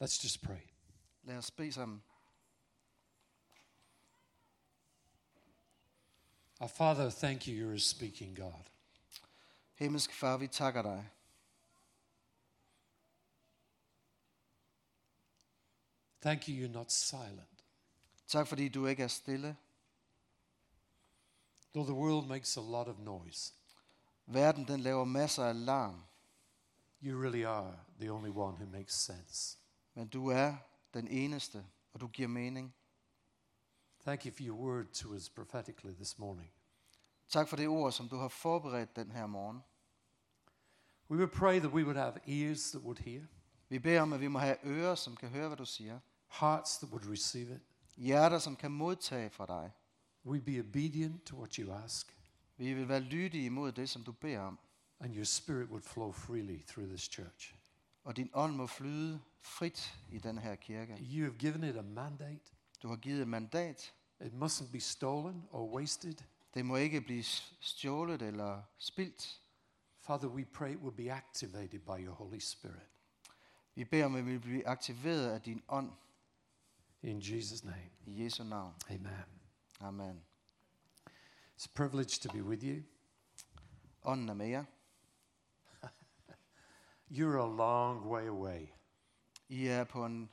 Let's just pray. Lad os bede sammen. Our Father, thank you, you're a speaking God. Himmelske Far, vi takker dig. Thank you, you're not silent. Tak fordi du ikke er stille. Though the world makes a lot of noise, Verden den laver masser af larm, you really are the only one who makes sense. Men du er den eneste, og du giver mening. Thank you for your word to us prophetically this morning. Tak for det ord, som du har forberedt den her morgen. We would pray that we would have ears that would hear, Vi beder om, at vi må have ører, som kan høre, hvad du siger. hearts that would receive it. Hjerter, som kan modtage fra dig. We'd be obedient to what you ask, Vi vil være lydige imod det, som du beder om. and your spirit would flow freely through this church. Og din ånd må flyde frit i den her kirke. You have given it a mandate. Du har givet et mandat. It mustn't be stolen or wasted. Det må ikke blive stjålet eller spildt. Father, we pray it will be activated by your Holy Spirit. Vi beder om, at vi vil blive aktiveret af din ånd In Jesus' name, i Jesu navn. amen. Amen. It's a privilege to be with you. Ånden er med jer. You're a long way away. I er på en,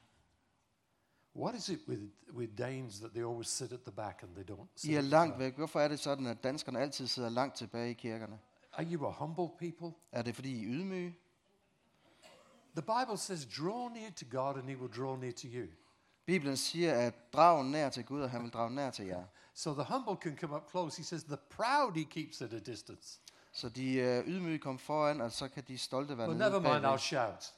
What is it with, with Danes that they always sit at the back and they don't sit I er at the langt front? væk. Hvorfor er det sådan, at danskerne altid sidder langt tilbage i kirkerne? Are you a humble people? Er det fordi I er ydmyge? The Bible says, draw near to God and he will draw near to you. Bibelen siger, at drag nær til Gud, og han vil drage nær til jer. So the humble can come up close. He says, the proud he keeps at a distance. Så de øh, ydmyge kom foran, og så kan de stolte være But nede never mind, I'll shout.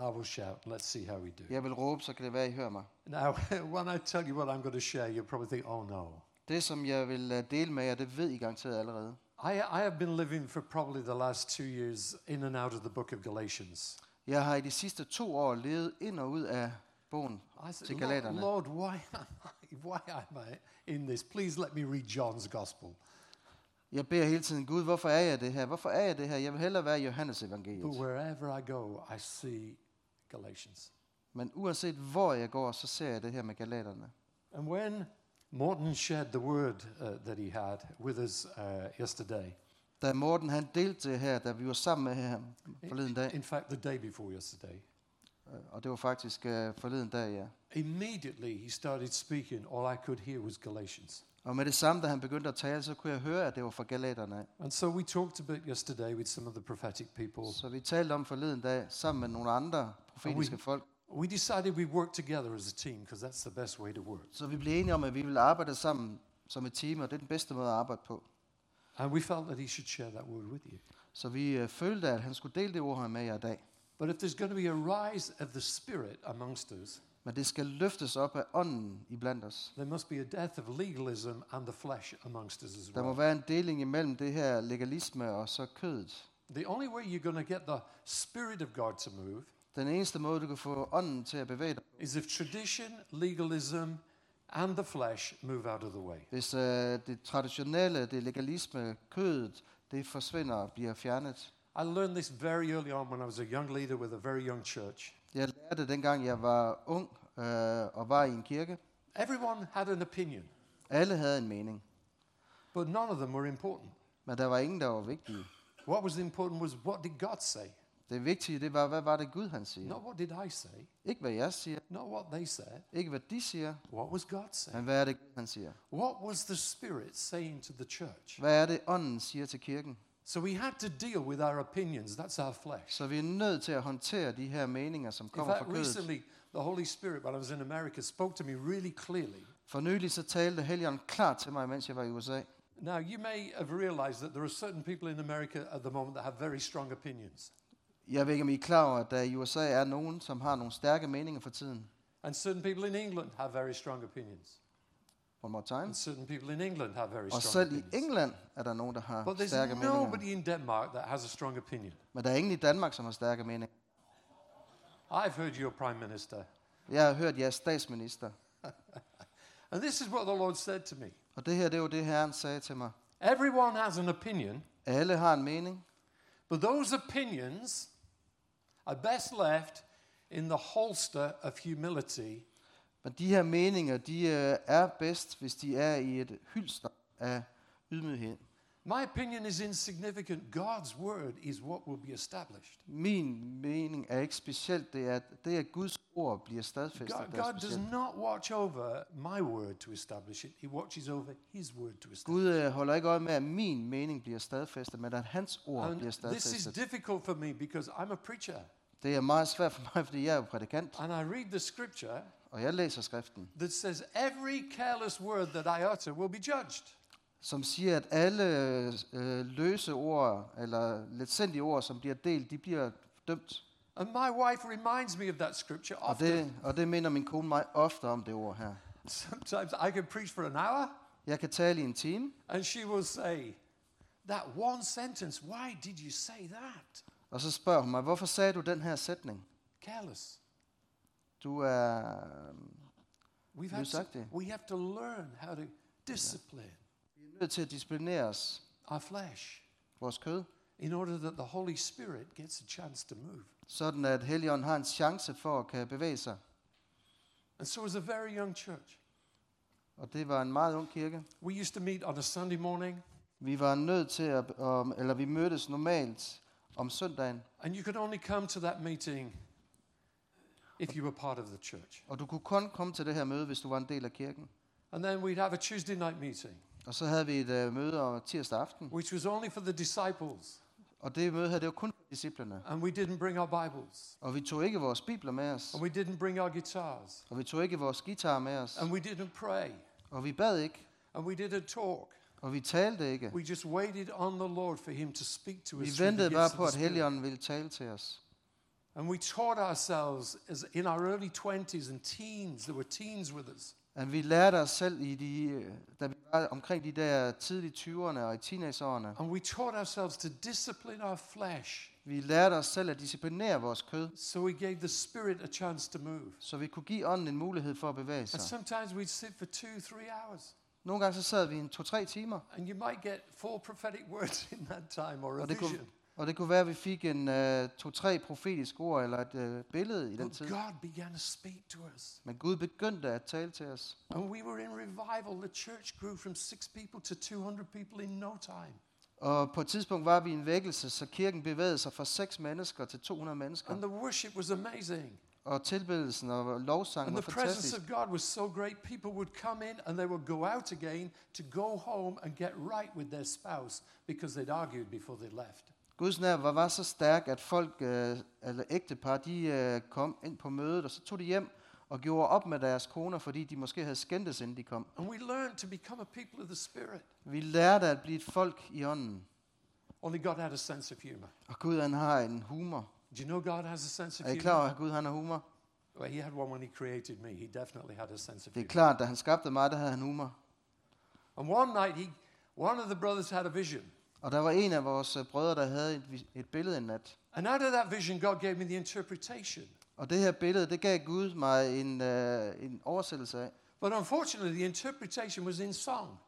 I will shout. Let's see how we do. Jeg vil råbe, så kan det være, I hører mig. Now, when I tell you what I'm going to share, you'll probably think, oh no. Det, som jeg vil øh, dele med jer, det ved I garanteret allerede. I, I have been living for probably the last two years in and out of the book of Galatians. Jeg har i de sidste to år levet ind og ud af bogen said, til Galaterne. Lord, why am I, why am I in this? Please let me read John's gospel. Jeg beder hele tiden, Gud, hvorfor er jeg det her? Hvorfor er jeg det her? Jeg vil hellere være Johannes But evangeliet. wherever I go, I see Galatians. Men uanset hvor jeg går, så ser jeg det her med galaterne. And when Morton shared the word uh, that he had with us uh, yesterday, Da Morten han delte her, da vi var sammen med ham forleden dag, in fact, the day before yesterday, og det var faktisk øh, forleden dag, ja. immediately he started speaking. All I could hear was Galatians. Og med det samme, da han begyndte at tale, så kunne jeg høre, at det var fra galaterne. And so we talked a bit yesterday with some of the prophetic people. Så vi talte om forleden dag, sammen med nogle andre profetiske folk. We decided we'd work together as a team because that's the best way to work. Så vi blev enige om, at vi ville arbejde sammen som et team, og det er den bedste måde at arbejde på. And we felt that he should share that word with you. Så vi øh, følte, at han skulle dele det ord her med jer i dag. But if there's going to be a rise of the Spirit amongst us, Men det skal løftes op af ånden i blandt os. there must be a death of legalism and the flesh amongst us as Der må well. være en deling imellem det her legalisme og så kødet. The only way you're going to get the Spirit of God to move Den eneste måde, du kan få ånden til at bevæge dig, is if tradition, legalism, and the flesh move out of the way. hvis øh, det traditionelle, det legalisme, kødet, det forsvinder og bliver fjernet. I learned this very early on when I was a young leader with a very young church. Jeg lærte det dengang, jeg var ung øh, og var i en kirke. Everyone had an opinion, Alle havde en mening, but none of them were important. men der var ingen, der var vigtige. What was important was what did God say? Det vigtige, det var, hvad var det Gud han siger? Not what did I say, Ikke hvad jeg siger, not what they said. ikke hvad de siger, What was God saying? men hvad er det Gud han siger? What was the Spirit saying to the church? Hvad er det ånden siger til kirken? So we had to deal with our opinions. That's our flesh. Så vi er nødt til at håndtere de her meninger, som In kommer fra kødet. recently, the Holy Spirit, when I was in America, spoke to me really clearly. For nylig så talte Helligånden klart til mig, mens jeg var i USA. Now, you may have realized that there are certain people in America at the moment that have very strong opinions, Jeg ved ikke, om I er klar over, at der i USA er nogen, som har nogle stærke meninger for tiden. and certain people in England have very strong opinions, One more time. and certain people in England have very Og strong selv i opinions. England er der nogen, der har But there's stærke meninger. nobody in Denmark that has a strong opinion. Men der er ingen i Danmark, som har stærke meninger. I've heard your prime minister. Jeg har hørt jeres statsminister. And this is what the Lord said to me Og det her, det er jo det, Herren sagde til mig. Everyone has an opinion, Alle har en mening, but those opinions are best left in the holster of humility Men de her meninger, de øh, er bedst, hvis de er i et hylster af ydmyghed. My opinion is insignificant. God's word is what will be established. Min mening er ikke specielt, det er, det er at Guds ord bliver stadfæstet, God, God does not watch over my word to establish it. He watches over his word to establish Gud øh, holder ikke øje med, at min mening bliver stadfæstet, men at hans ord it. bliver And this is stadfæstet. difficult for me because I'm a preacher Det er meget svært for mig, fordi jeg er prædikant, and I read the scripture og jeg læser skriften, that says every careless word that I utter will be judged. som siger, at alle øh, løse ord, eller letsindige ord, som bliver delt, de bliver dømt. And my wife reminds me of that scripture Og often. det, og det minder min kone mig ofte om det ord her. Sometimes I can preach for an hour Jeg kan tale i en time, and she will say, That one sentence, why did you say that? og så spørger hun mig, hvorfor sagde du den her sætning? Careless. Du er... We've had to, we have to learn how to discipline Vi er nødt til at disciplinere os, our flesh. Vores kød, in order that the Holy Spirit gets a chance to move. sådan at Helligånden har en chance for at kan bevæge sig. And so, as a very young church, Og det var en meget ung kirke. we used to meet on a Sunday morning, Vi var nødt til at, um, eller vi mødtes normalt om søndagen, and you could only come to that meeting if you were part of the church. og du kunne kun komme til det her møde, hvis du var en del af kirken. And then we'd have a Tuesday night meeting, Og så havde vi et uh, møde om tirsdag aften, which was only for the disciples, og det møde her, det var kun for disciplene. and we didn't bring our Bibles, Og vi tog ikke vores bibler med os, and we didn't bring our guitars, og vi tog ikke vores guitar med os, and we didn't pray, og vi bad ikke, and we didn't talk. og vi talte ikke. We just waited on the Lord for Him to speak to us. Vi ventede bare på, at. Helligånden ville tale til os. And we taught ourselves as in our early 20s and teens, there were teens with us. At vi lærte os selv, i de, øh, da vi var omkring de der tidlige 20'erne og i teenageårene. And we taught ourselves to discipline our flesh Vi lærte os selv at disciplinere vores kød, so we gave the Spirit a chance to move. så vi kunne give ånden en mulighed for at bevæge And sig. sometimes we'd sit for two, three hours. Nogle gange så sad vi en to-tre timer, And you might get four prophetic words in that time or a og det kunne, vision. Og det kunne være, at vi fik en uh, to-tre profetiske ord eller et uh, billede i den tid. God began to speak to us. Men Gud begyndte at tale til os. And we were in revival. The church grew from six people to 200 people in no time. Og på et tidspunkt var vi i en vækkelse, så kirken bevægede sig fra 6 mennesker til 200 mennesker. And the worship was amazing. Og tilbedelsen og lovsangen And var the presence fantastisk. of God was so great, people would come in and they would go out again to go home and get right with their spouse because they'd argued before they left. Guds nær var, så stærk, at folk, øh, eller ægtepar, de øh, kom ind på mødet, og så tog de hjem og gjorde op med deres koner, fordi de måske havde skændtes, inden de kom. And we learned to become a people of the Spirit. Vi lærte at blive et folk i ånden. Only God had a sense of humor. Og Gud han har en humor. Do you know God has a sense of Er I humor? klar over, at Gud han har humor? Well, he had one when he created me. He definitely had a sense of Det er humor. klart, da han skabte mig, der havde han humor. And one night, he, one of the brothers had a vision. Og der var en af vores øh, brødre, der havde et, et billede en nat. And out of that vision, God gave me the interpretation. Og det her billede, det gav Gud mig en, øh, en oversættelse af. But unfortunately, the interpretation was in song.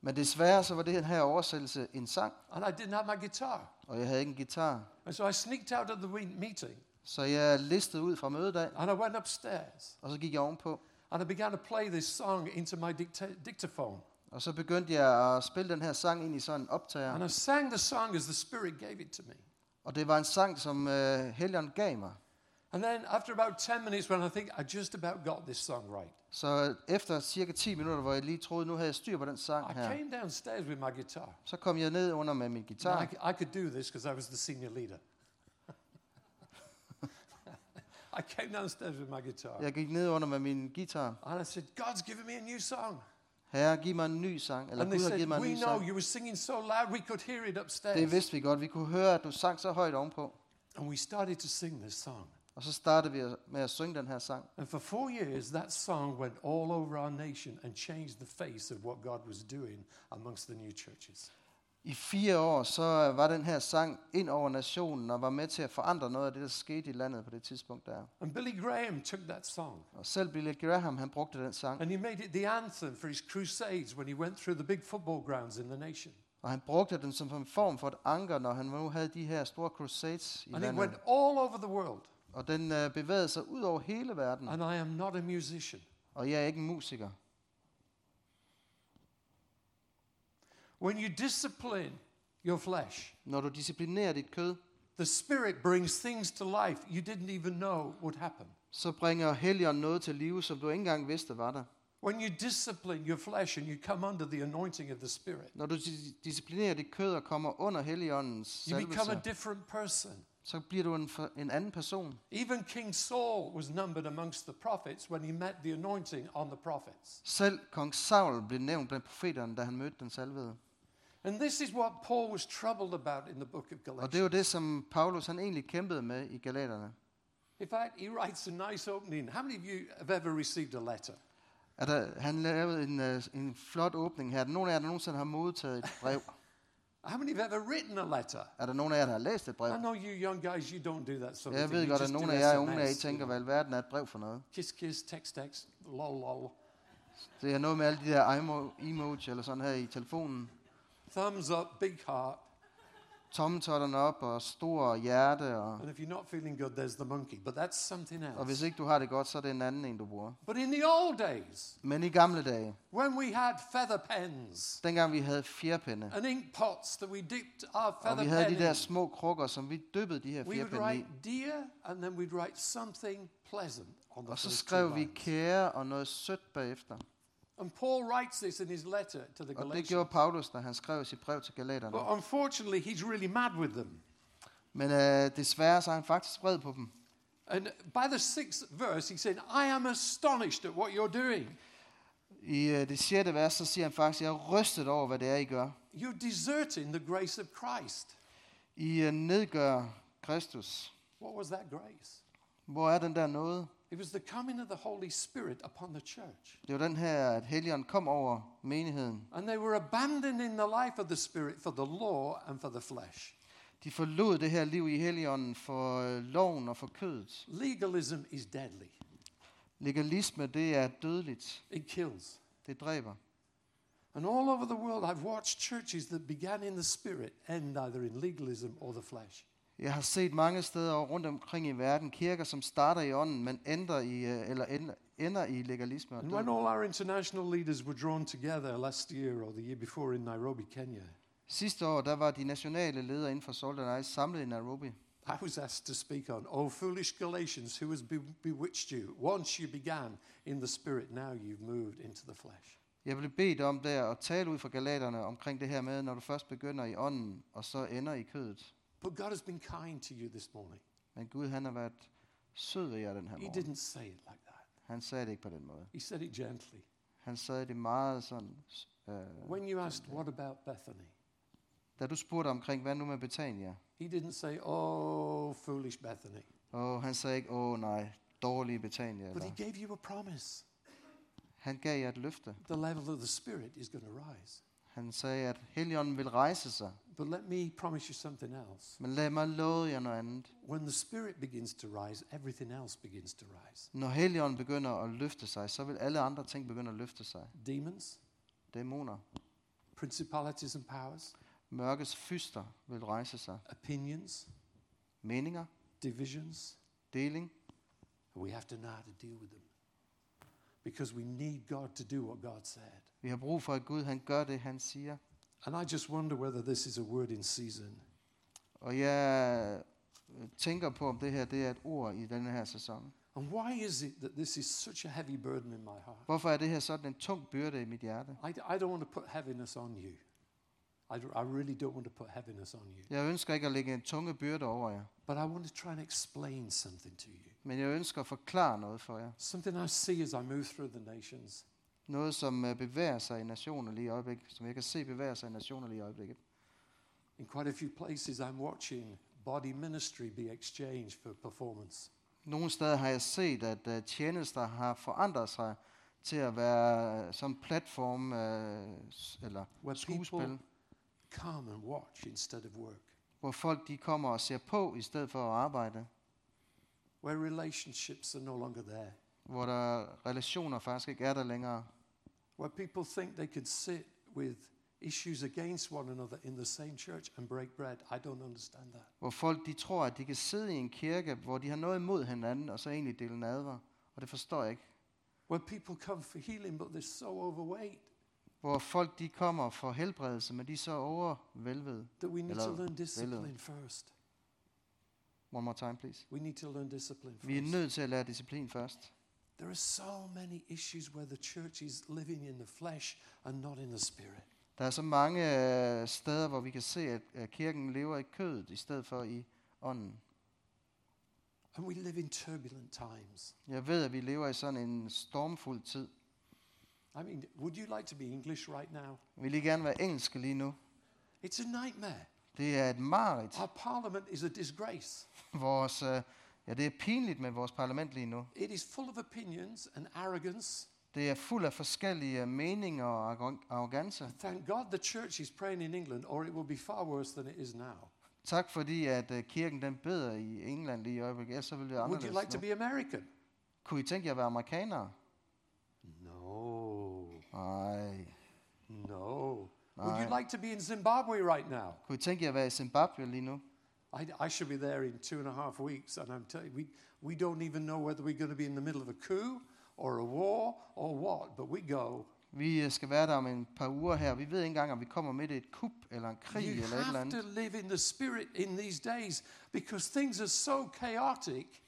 Men desværre så var det her oversættelse en sang, And I didn't have my guitar. og jeg havde ikke en guitar. And so I sneaked out of the meeting Så jeg listede ud fra mødedag, and I went upstairs og så gik jeg ovenpå. and I began to play this song into my dicta- dictaphone. Og så begyndte jeg at spille den her sang ind i sådan en optager. And I sang the song as the Spirit gave it to me. Og det var en sang, som øh, Helion gav mig. And then after about 10 minutes, when I think I just about got this song right, Så efter cirka 10 minutter, hvor jeg lige troede, nu havde jeg styr på den sang I her, came downstairs with my guitar. så kom jeg ned under med min I, guitar. c- I could do this because I was the senior leader. I came downstairs with my guitar. Jeg gik ned under med min guitar. And I said, God's given me a new song. Herre, giv mig en ny sang. Eller And Gud har givet mig en We ny know sang. you were singing so loud we could hear it Det upstairs. vidste vi godt. Vi kunne høre, at du sang så højt ovenpå. And we started to sing this song. Og så startede vi med at synge den her sang. And for four years, that song went all over our nation and changed the face of what God was doing amongst the new churches. I fire år, så var den her sang ind over nationen og var med til at forandre noget af det, der skete i landet på det tidspunkt der. And Billy Graham took that song Og selv Billy Graham, han brugte den sang. and he made it the anthem for his crusades when he went through the big football grounds in the nation. Og han brugte den som en form for et anker, når han nu havde de her store crusades i And it went landet. all over the world. Og den øh, bevægede sig ud over hele verden. And I am not a musician. Og jeg er ikke en musiker. When you discipline your flesh, Når du disciplinerer dit kød, the Spirit brings things to life you didn't even know would happen. så bringer Helligånden noget til live, som du ikke engang vidste var der. When you discipline your flesh and you come under the anointing of the Spirit, Når du dis- disciplinerer dit kød og kommer under Helligåndens you become a salvelse, different person. så bliver du en, en anden person. Even King Saul was numbered amongst the prophets when he met the anointing on the prophets. Selv kong Saul blev nævnt blandt profeterne, da han mødte den salvede. And this is what Paul was troubled about in the book of Og det Galatians. jo det, som Paulus han egentlig kæmpede med i Galaterne. In fact, he writes a nice opening. How many of you have ever received a letter? Er der, han lavede en, øh, en flot åbning her. Er der nogen af jer, der nogensinde har modtaget et brev? How many have ever written a letter? Er der nogen af jer, der har læst et brev? I know you young guys, you don't do that sort of Jeg thing. ved You godt, at nogle do af jer unge, I tænker, hvad alverden er et brev for noget? Kiss, kiss, text, text, lol, lol. Det er noget med alle de der emo- emoji eller sådan her i telefonen. Thumbs up, big heart. Tommeltotterne op og store hjerte. Og, And if you're not feeling good, there's the monkey. But that's something og hvis else. ikke du har det godt, så er det en anden en, du bruger. But in the old days, Men i gamle dage, when we had feather pens dengang vi havde fjerpinde, and ink pots that we dipped our og feather vi havde pen de der in, små krukker, som vi dyppede de her we would fjerpinde i. write dear, and then we'd write something pleasant on the Og så first two skrev vi lines. kære og noget sødt bagefter. And Paul writes this in his letter to the Og det Galatians. gjorde Paulus, da han skrev sit brev til But unfortunately, he's really mad with them. Men øh, desværre så er han faktisk vred på dem. And by the sixth verse, he said, I am astonished at what you're doing. I øh, det sjette vers, så siger han faktisk, jeg er rystet over, hvad det er, I gør. You're deserting the grace of Christ. I øh, nedgør Kristus. What was that grace? Hvor er den der noget? It was the coming of the Holy Spirit upon the church. Det var den her, at Helligånden kom over menigheden. And they were abandoning the life of the Spirit for the law and for the flesh. De forlod det her liv i Helligånden for øh, loven og for kødet. Legalism is deadly, Legalisme, det er dødeligt. it kills. Det dræber. And all over the world, I've watched churches that began in the Spirit end either in legalism or the flesh. Jeg har set mange steder rundt omkring i verden kirker, som starter i ånden, men ender i, øh, eller ender, ender i legalisme. Og And when all our international leaders were drawn together last year or the year before in Nairobi, Kenya, Sidste år, der var de nationale ledere inden for Salt and Ice samlet i Nairobi. I was asked to speak on, Oh, foolish Galatians, who has be- bewitched you? Once you began in the Spirit, now you've moved into the flesh. Jeg blev bedt om der at tale ud fra galaterne omkring det her med, når du først begynder i ånden, og så ender i kødet. But God has been kind to you this morning. Men Gud, han har været sød ved jer den her He morgen. didn't say it like that, Han sagde det ikke på den måde. He said it gently. Han sagde det meget sådan... Øh, When you asked, What about Bethany? da du spurgte omkring, hvad nu med Betania? He didn't say, Oh, foolish Bethany. Og han sagde ikke, åh nej, dårlige Betania. But he Eller. gave you a promise. Han gav jer et løfte. The level of the Spirit is going to rise. Han sagde, at Helligånden vil rejse sig. But let me promise you something else. Men lad mig love jer noget andet. When the Spirit begins to rise, everything else begins to rise. Når Helligånden begynder at løfte sig, så vil alle andre ting begynde at løfte sig. Demons, Dæmoner, principalities and powers, mørkets fyster vil rejse sig. opinions, Meninger, divisions. deling. We have to know how to deal with them. Because we need God to do what God said. Vi har brug for, at Gud han gør det, han siger. And I just wonder whether this is a word in season. Og jeg øh, tænker på, om det her det er et ord i denne her sæson. And why is it that this is such a heavy burden in my heart? Hvorfor er det her sådan en tung byrde i mit hjerte? I, I don't want to put heaviness on you. I really don't want to put heaviness on you. Jeg ønsker ikke at lægge en tunge byrde over jer, But I want to try and explain something to you. Men jeg ønsker at forklare noget for jer. Something I see as I move through the nations. Noget, som øh, bevæger sig i nationer lige i øjeblikket, som jeg kan se bevæger sig i nationer lige i øjeblikket. In quite a few places, I'm watching body ministry be exchanged for performance. Nogle steder har jeg set, at uh, tjenester har forandret sig til at være uh, som platform uh, eller Where skuespil, come and watch instead of work. hvor folk de kommer og ser på i stedet for at arbejde. Where relationships are no longer there. Hvor der relationer faktisk ikke er der længere. Where people think they could sit with issues against one another in the same church and break bread. I don't understand that. Hvor folk de tror, at de kan sidde i en kirke, hvor de har noget imod hinanden, og så egentlig dele nadver. Og det forstår jeg ikke. Where people come for healing, but they're so overweight Hvor folk de kommer for helbredelse, men de er så overvælvede. that we need to learn discipline first. One more time, please. We need to learn discipline first. Vi er nødt til at lære disciplin først. There are so many issues where the church is living in the flesh and not in the spirit. Der er så mange øh, steder, hvor vi kan se, at at kirken lever i kødet, i stedet for i ånden. And we live in turbulent times. Jeg ved, at vi lever i sådan en stormfuld tid. I mean, would you like to be English right now? Vil lige gerne være engelske lige nu. It's a nightmare. Det er et mareridt. Our parliament is a disgrace. Vores, øh, ja, det er pinligt med vores parlament lige nu. It is full of opinions and arrogance. Det er fuld af forskellige meninger og arro- arrogance. Thank God the church is praying in England, or it will be far worse than it is now. Tak fordi, at øh, kirken den beder i England lige i øjeblikket. Ellers så ville det være Would you like anderledes to nu. be American? Kunne I tænke jer at være amerikanere? No. Nej. No. Would you like to be in Zimbabwe right now? Kunne I tænke jer at være i Zimbabwe lige nu? I, I should be there in two and a half weeks, and I'm telling you, we, we don't even know whether we're going to be in the middle of a coup or a war or what, but we go. Vi øh, skal være der om en par uger her. Vi ved ikke engang, om vi kommer midt i et kup eller en krig You eller et eller have to live in the spirit in these days because things are so chaotic.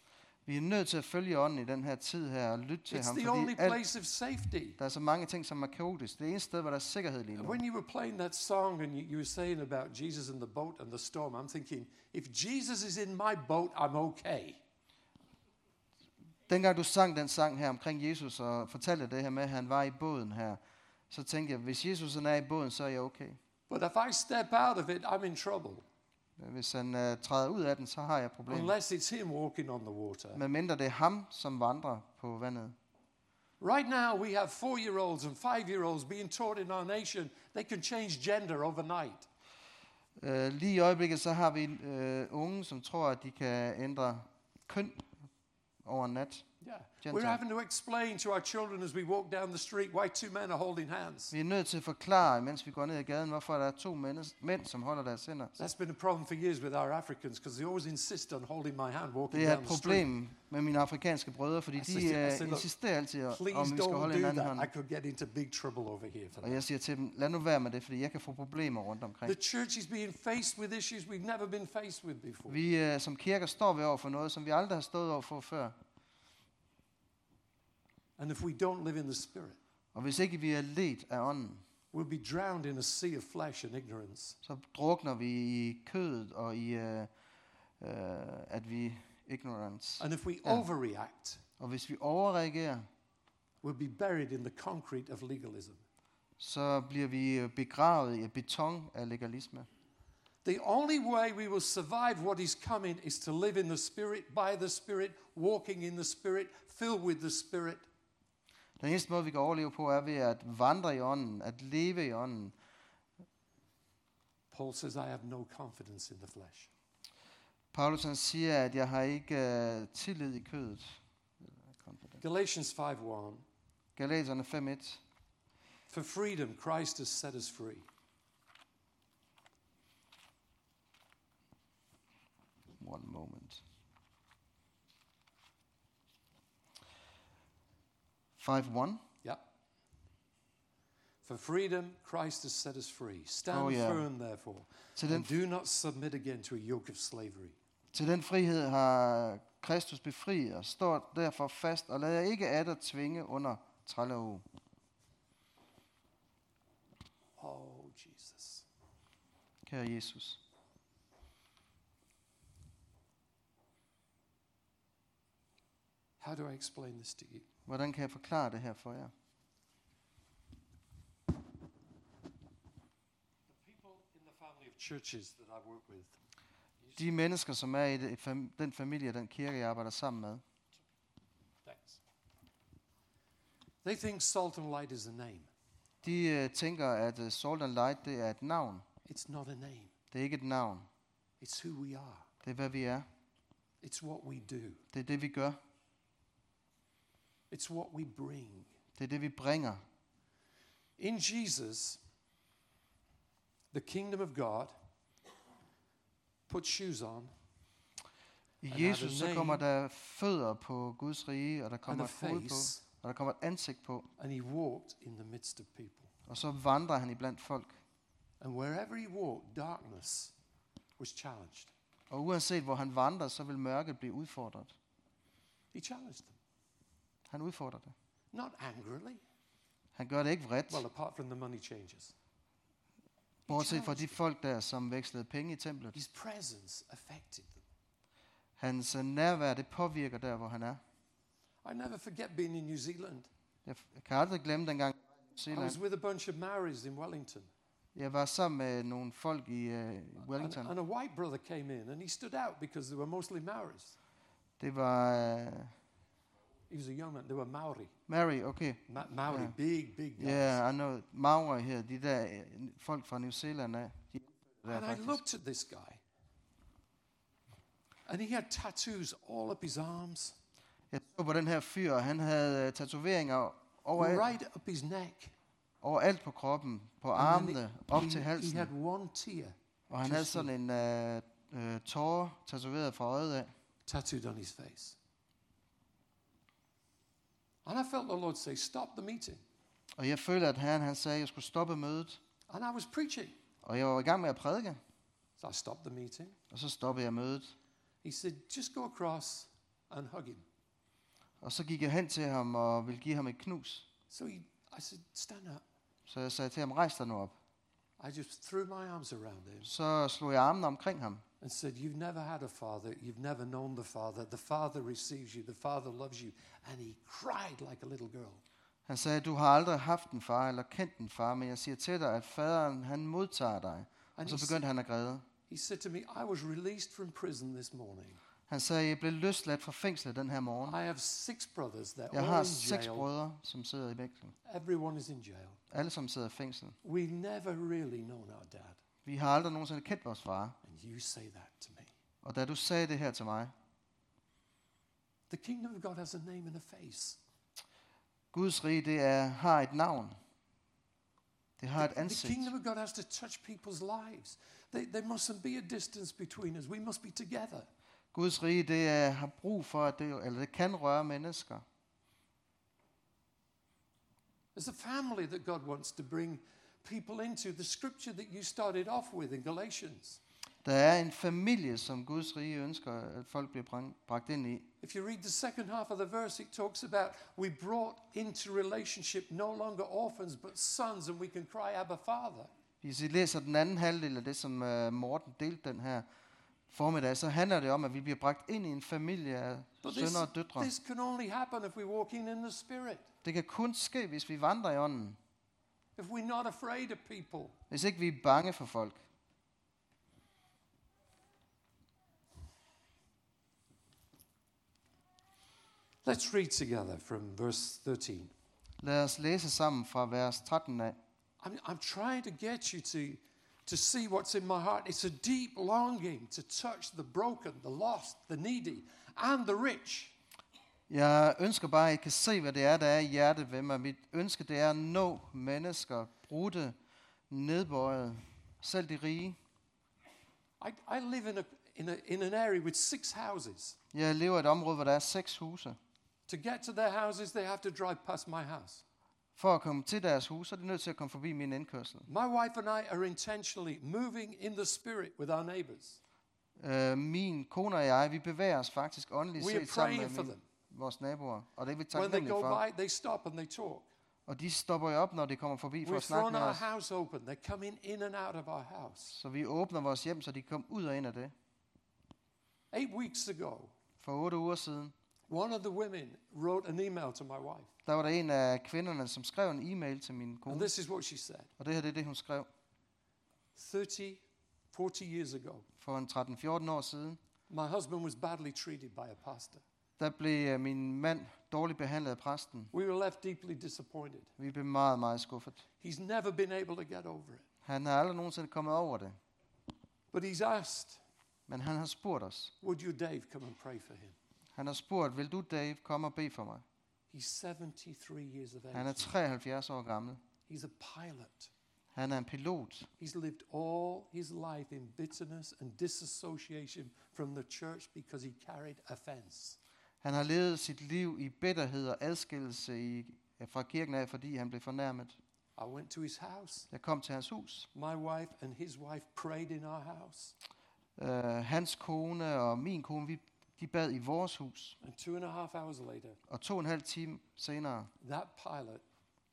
Vi er nødt til at følge ånden i den her tid her og lytte til It's ham, the only fordi alt, place of safety. der er så mange ting, som er kaotisk. Det er eneste sted, hvor der er sikkerhed lige nu. When you were playing that song and you, you were saying about Jesus and the boat and the storm, I'm thinking, if Jesus is in my boat, I'm okay. Dengang du sang den sang her omkring Jesus og fortalte det her med, at han var i båden her, så tænkte jeg, hvis Jesus er i båden, så er jeg okay. But if I step out of it, I'm in trouble. Hvis han uh, træder ud af den, så har jeg problemer. Unless it's him walking on the water. Men mindre det er ham, som vandrer på vandet. Right now, we have four year olds and five year olds being taught in our nation they can change gender overnight. Uh, lige i øjeblikket, så har vi uh, unge, som tror, at de kan ændre køn over nat. Yeah. We're having to explain to our children as we walk down the street why two men are holding hands. Vi er nødt til at forklare, mens vi går ned ad gaden, hvorfor der er to mænd, mænd som holder deres hænder. That's been a problem for years with our Africans because they always insist on holding my hand walking Det er down et the street. problem med mine afrikanske brødre, fordi de uh, look, insisterer altid om, om vi skal holde hinanden i that. I could get into big trouble over here for Og jeg siger til dem, lad nu være med det, fordi jeg kan få problemer rundt omkring. The church is being faced with issues we've never been faced with before. Vi uh, som kirker står vi over for noget, som vi aldrig har stået over for før. And if we don't live in the Spirit, Og hvis ikke vi er ledt af ånden, we'll be drowned in a sea of flesh and ignorance. så drukner vi i kødet og i, uh, uh, at vi ignorance. And if we Yeah. overreact, Og hvis vi overreagerer, we'll be buried in the concrete of legalism. så bliver vi øh, begravet i beton af legalisme. The only way we will survive what is coming is to live in the Spirit, by the Spirit, walking in the Spirit, filled with the Spirit. Den eneste måde, vi kan overleve på, er ved at vandre i ånden, at leve i ånden. Paul says, I have no confidence in the flesh. Paulus han siger, at jeg har ikke uh, tillid i kødet. Galatians 5:1. Galaterne 5.1. For freedom, Christ has set us free. One moment. 5.1. Yeah. For freedom, Christ has set us free. Stand Oh, yeah. firm, therefore, Til den, and do not submit again to a yoke of slavery. til den frihed har Kristus befriet os. Står derfor fast, og lad jer ikke af at tvinge under trælleog. Oh, Jesus. Kære Jesus. How do I explain this to you? Hvordan kan jeg forklare det her for jer? Churches that I work with, De mennesker, som er i det, fam, den familie, den kirke, jeg arbejder sammen med, thanks. They think salt and light is a name. de uh, tænker, at uh, Salt and Light, det er et navn. It's not a name. Det er ikke et navn. It's who we are. Det er, hvad vi er. It's what we do. Det er det, vi gør. It's what we bring. Det er det, vi bringer. In Jesus, the kingdom of God, put shoes on, I Jesus så kommer der fødder på Guds rige, og der kommer et hoved på, og der kommer et ansigt på, and he walked in the midst of people. og så vandrer han iblandt folk. And wherever he walked, darkness was challenged. Og uanset hvor han vandrer, så vil mørket blive udfordret. He challenged them, Han udfordrer det. not angrily. Han gør det ikke vredt, Well, apart from the money changes. bortset fra de folk der, som vekslede penge i templet. His presence affected them. Hans øh, nærvær, det påvirker der, hvor han er. I never forget being in New Zealand. Jeg kan aldrig glemme dengang i was with a bunch of Maoris in Wellington. Jeg var sammen med nogle folk i uh, And, Wellington. and a white brother came in and he stood out because they were mostly Maoris. Det var uh, He was a young man. They were Maori. Mary, okay. Ma- Maori, Yeah. big, big guys. Ja, I know. Maori her, de der øh, folk fra New Zealand. De der and I faktisk. looked at this guy. And he had tattoos all up his arms, Jeg så på den her fyr, og han havde uh, tatoveringer overalt, right up his neck. overalt på kroppen, på And then armene, op he, til he halsen. had one tear Og han havde sådan en uh, uh, tårer tatoveret fra øjet af. tattooed on his face. And I felt the Lord say, Stop the meeting. Og jeg følte, at herren han sagde, at jeg skulle stoppe mødet. And I was preaching. Og jeg var i gang med at prædike, So I stopped the meeting. og så stoppede jeg mødet. He said, Just go across and hug him. Og så gik jeg hen til ham og ville give ham et knus. So he, I said, Stand up. Så jeg sagde til ham, rejs dig nu op. I just threw my arms around him Så slog jeg armene omkring ham. and said, You've never had a father. You've never known the father. The father receives you. The father loves you. And he cried like a little girl. Han sagde, du har aldrig haft en far eller kendt en far, men jeg siger til dig, at faderen han modtager dig. Og så begyndte han at græde. he said to me, I was released from prison this morning. Han sagde, jeg blev løsladt fra fængslet den her morgen. I have six brothers. They're Jeg all har seks brødre, som sidder i fængsel. Everyone is in jail. Alle som sidder i fængsel. We've never really known our dad. Vi har aldrig nogensinde kendt vores far. And you say that to me. Og da du sagde det her til mig, The kingdom of God has a name and a face. Guds rige, det er, har et navn. Det har et The, the ansigt. kingdom of God has to touch people's lives. They, there mustn't be a distance between us. We must be together. Guds rige, det er, har brug for, at det, eller det kan røre mennesker. There's a family that God wants to bring people into. The scripture that you started off with in Galatians. Der er en familie, som Guds rige ønsker, at folk bliver bragt ind i. If you read the second half of the verse, it talks about we brought into relationship no longer orphans but sons, and we can cry, Abba, Father. Hvis I læser den anden halvdel af det, som uh, Morten delte den her formiddag, så handler det om, at vi bliver bragt ind i en familie af sønner og døtre. this can only happen if we walk in in the Spirit. Det kan kun ske, hvis vi vandrer i ånden. If we're not afraid of people. Hvis ikke vi er bange for folk. Let's read together from verse 13. Lad os læse sammen fra vers 13 af. I'm, I'm trying to get you to, to see what's in my heart. It's a deep longing to touch the broken, the lost, the needy, and the rich. Jeg ønsker bare, at I kan se, hvad det er, der er i hjertet ved mig. Mit ønske, det er at nå mennesker, brudte, nedbøjet, selv de rige. I, I live in, a, in, a, in an area with six houses. Jeg lever i et område, hvor der er seks huse. To get to their houses, they have to drive past my house. For at komme til deres hus, så er de nødt til at komme forbi min indkørsel. My wife and I are intentionally moving in the spirit with our neighbors. Uh, min kone og jeg, vi bevæger os faktisk åndeligt set sammen med min. Vores naboer. Og det er vi they taknemmelige go for. by, they stop and they talk. Og de stopper jo op, når de kommer forbi for We've at snakke med our os. house open. They're coming in and out of our house. Så vi åbner vores hjem, så de kommer ud og ind af det. Eight weeks ago, For otte uger siden, one of the women wrote an email to my wife. der var der en af kvinderne, som skrev en e-mail til min And kone. this is what she said Og det her det er det, hun skrev 30, 40 years ago, for en 13-14 år siden. my husband was badly treated by a pastor. Der blev øh, min mand dårligt behandlet af præsten. We were left deeply disappointed. Vi blev meget, meget skuffet. He's never been able to get over it. Han har aldrig nogensinde kommet over det. But he's asked, Men han har spurgt os. Would you, Dave, come and pray for him? Han har spurgt, vil du Dave komme og bede for mig? He's 73 years of Han er age. 73 år gammel. He's a pilot. Han er en pilot. He's lived all his life in bitterness and disassociation from the church because he carried offense. Han har levet sit liv i bitterhed og adskillelse i, fra kirken af, fordi han blev fornærmet. I went to his house. Jeg kom til hans hus. My wife and his wife prayed in our house. Uh, hans kone og min kone, vi, de bad i vores hus. And two and a half hours later, Og to og en halv time senere that pilot,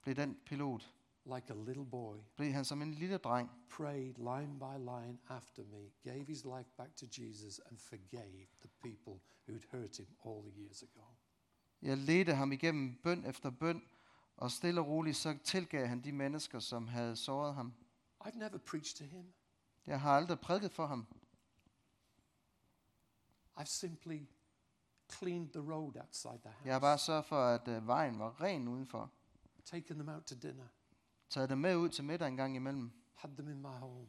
blev den pilot, like a little boy, blev han som en lille dreng, prayed line by line after me, gave his life back to Jesus, and forgave the people who'd hurt him all the years ago. Jeg ledte ham igennem bøn efter bøn, og stille og roligt så tilgav han de mennesker, som havde såret ham. I've never preached to him. Jeg har aldrig prædiket for ham. I've simply cleaned the road outside the Jeg har house, bare sørget for, at øh, vejen var ren udenfor. taken them out to dinner, Taget dem med ud til middag en gang imellem. had them in my home.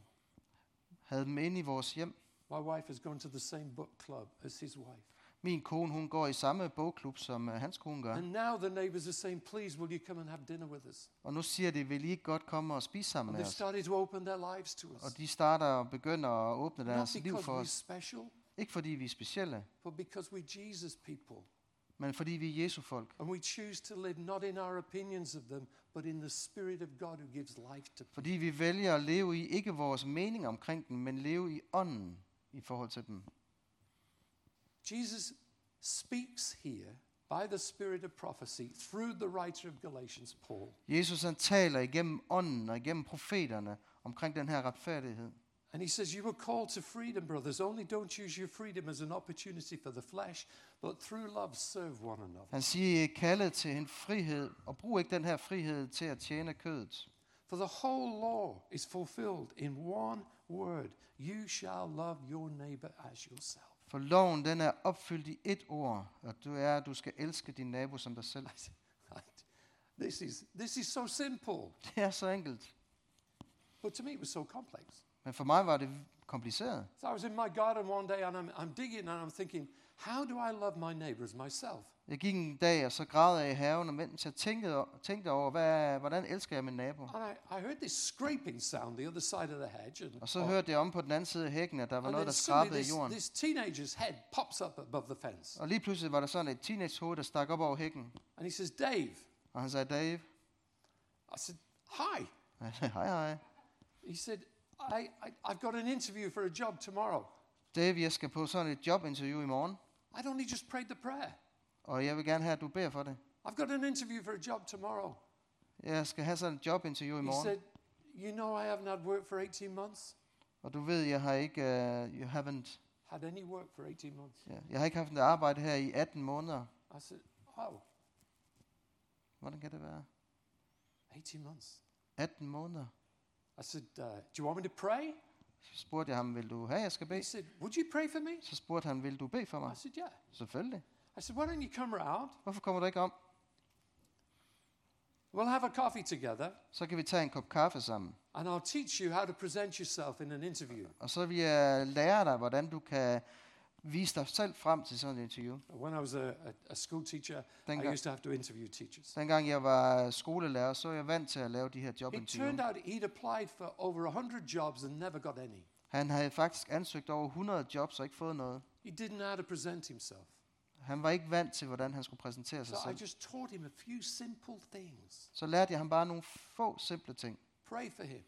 Havde dem inde i vores hjem. My wife has gone to the same book club as his wife. Min kone, hun går i samme bogklub, som uh, hans kone gør. And now the neighbors are saying, please, will you come and have dinner with us? Og nu siger de, vil I ikke godt komme og spise sammen And med os? started to open their lives to us. Og de starter og begynder at åbne Not deres liv for os. special, Ikke fordi vi er specielle, but because we're Jesus people. Men fordi vi er Jesu folk. And we choose to live not in our opinions of them, but in the Spirit of God who gives life to Fordi vi vælger at leve i ikke vores mening omkring dem, men leve i ånden i forhold til dem. Jesus speaks here by the Spirit of prophecy through the writer of Galatians, Paul. Jesus han taler igennem ånden og igennem profeterne omkring den her retfærdighed. And he says, You were called to freedom, brothers. Only don't choose your freedom as an opportunity for the flesh, but through love serve one another. Han siger, I er kaldet til en frihed, og brug ikke den her frihed til at tjene kødet. For the whole law is fulfilled in one word You shall love your neighbor as yourself. For loven den er opfyldt i et ord, og du er, at du skal elske din nabo som dig selv. This is, this is so simple, Det er så enkelt. but to me it was so complex. Men for mig var det kompliceret. So I was in my garden one day and I'm, I'm digging and I'm thinking, How do I love my neighbor as myself? Jeg gik en dag, og så græd jeg i haven, og mens jeg tænkte, tænkte over, hvad, hvordan elsker jeg min nabo? And I, I heard this scraping sound the other side of the hedge. And, Og så hørte jeg om på den anden side af hækken, at der var noget, der skrabede i jorden. this teenager's head pops up above the fence. Og lige pludselig var der sådan et teenagehoved, der stak op over hækken. And he says, Dave. Og han sagde, Dave, I said, Hi. Hej hej. He said, I, I, I've got an interview for a job tomorrow. Dave, jeg skal på sådan et jobinterview i morgen, I'd only just prayed the prayer. og jeg vil gerne have, at du beder for det. I've got an interview for a job tomorrow. Jeg skal have sådan et jobinterview i He morgen. said, You know, I haven't had work for 18 months. Og du ved, jeg har ikke, uh, you haven't, Had any work for 18 months. ja, jeg har ikke haft et arbejde her i 18 måneder. I said, Oh, Hvordan kan det være? 18 months. 18 måneder. I said, uh, Do you want me to pray? Så spurgte jeg ham, vil du have, jeg skal He bede? said, Would you pray for me? Så spurgte han, vil du bede for I mig? said, Yeah. Selvfølgelig. I said, Why don't you come around? Hvorfor kommer du ikke om? We'll have a coffee together, Så kan vi tage en kop kaffe sammen. and I'll teach you how to present yourself in an interview. Og så vil jeg lære dig, hvordan du kan vise dig selv frem til sådan et interview. When I was a, a, a school teacher, I Dengang, used to have to interview teachers. dengang jeg var skolelærer, så var jeg vant til at lave de her It jobinterview. turned out he'd applied for over 100 jobs and never got any. Han havde faktisk ansøgt over 100 jobs og ikke fået noget. He didn't know how to present himself. Han var ikke vant til, hvordan han skulle præsentere sig So I selv. just taught him a few simple things. Så lærte jeg ham bare nogle få simple ting. Pray for him.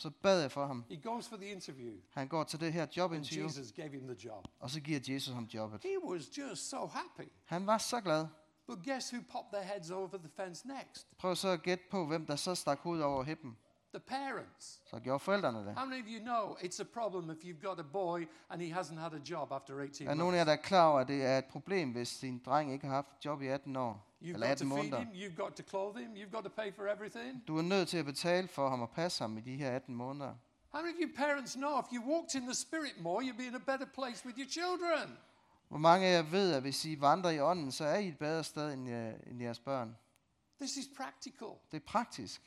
Og så bad jeg for ham. He goes for the interview, Han går til det her and jobinterview, Jesus gave him the job. og så giver Jesus ham jobbet. He was just so happy. Han var så glad. But guess who popped their heads over the fence next? Prøv så at gætte på, hvem der så stak hovedet over hippen. The parents. Så gjorde forældrene det. How many of you know it's a problem if you've got a boy and he hasn't had a job after 18 Er nogen af months? jer, der er klar over, at det er et problem, hvis din dreng ikke har haft job i 18 år? You've Eller got to 18 feed måneder. him, you've got to clothe him, you've got to pay for everything. Du er nødt til at betale for ham og passe ham i de her 18 måneder. How many of you parents know if you walked in the spirit more, you'd be in a better place with your children? Hvor mange af jer ved, at hvis I vandrer i ånden, så er I et bedre sted end, uh, end jeres børn? This is practical. Det er praktisk.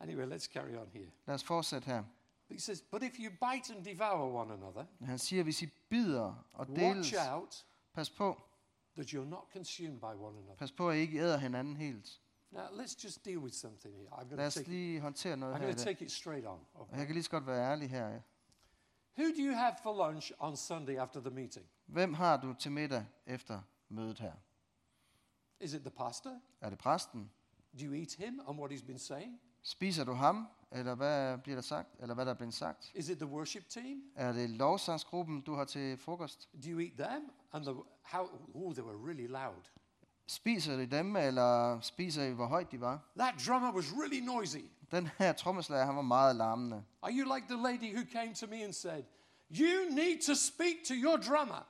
Anyway, let's carry on here. Lad os fortsætte her. He says, But if you bite and devour one another, Han siger, hvis I bider og watch deles, out pas på, that you're not consumed by one another. pas på, at I ikke æder hinanden helt. Now, let's just deal with something here. I'm Lad os to take, lige håndtere noget I'm her. i going to dag. take it straight on. Okay. jeg kan lige så godt være ærlig her. ja. Who do you have for lunch on Sunday after the meeting? Hvem har du til middag efter mødet her? Is it the pastor? Er det præsten? Do you eat him and what he's been saying? Spiser du ham, eller hvad bliver der sagt, eller hvad der er blevet sagt? Is it the worship team? Er det lovsangsgruppen, du har til frokost? Do you eat them? And the how? Oh, they were really loud. Spiser I dem, eller spiser I, hvor højt de var? That drummer was really noisy. Den her trommeslager, han var meget larmende. Are you like the lady who came to me and said, "You need to speak to your drummer"?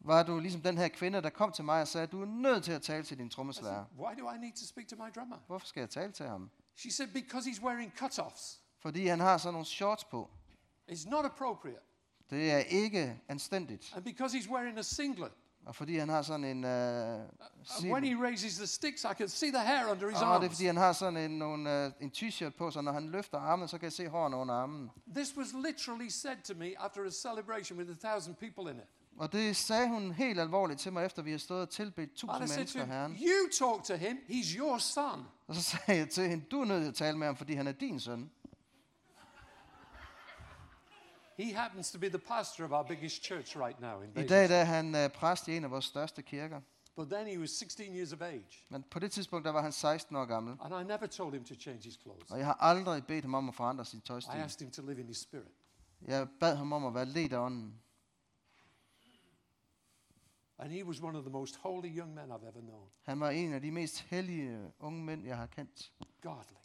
Var du ligesom den her kvinde, der kom til mig og sagde, du er nødt til at tale til din trommeslager? Why do I need to speak to my drummer? Hvorfor skal jeg tale til ham? She said, Because he's wearing cut-offs. Fordi han har sådan nogle shorts på. It's not appropriate. Det er ikke anstændigt. And because he's wearing a singlet. Og fordi han har sådan en... Øh, And when he raises the sticks, I can see the hair under his og det er fordi, han har sådan en, nogle, øh, en t-shirt på, så når han løfter armen, så kan jeg se hårene under armen. This was literally said to me after a celebration with a thousand people in it. Og det sagde hun helt alvorligt til mig, efter vi har stået og tilbedt tusind mennesker herren. You talk to him, he's your son. Og så sagde jeg til hende, du er nødt til at tale med ham, fordi han er din søn. He happens to be the pastor of our biggest church right now in I dag der er han øh, præst i en af vores største kirker. But then he was 16 years of age. Men på det tidspunkt, der var han 16 år gammel. And I never told him to change his clothes. Og jeg har aldrig bedt ham om at forandre sin I tøjstil. asked him to live in his spirit. Jeg bad ham om at være ledt af ånden. And he was one of the most holy young men I've ever known. Han var en af de mest hellige unge mænd, jeg har kendt. Godly.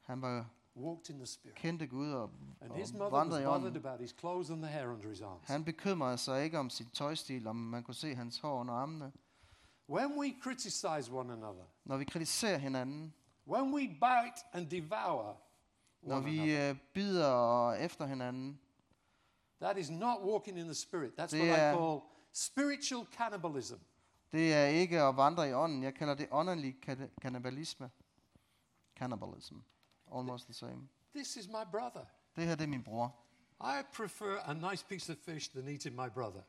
Han var Walked in the spirit. kendte Gud og, And his mother was bothered about his clothes and the hair under his arms. Han bekymrede sig ikke om sin tøjstil, om man kunne se hans hår under armene. When we criticize one another, Når vi kritiserer hinanden, when we bite and devour når one vi another, øh, bider efter hinanden, that is not walking in the spirit. That's Det what I er- call spiritual cannibalism. det er ikke at vandre i ånden. Jeg kalder det åndelig kan- kannibalisme. Cannibalism. Almost the same. This is my brother. Det her det er min bror. I prefer a nice piece of fish than eating my brother.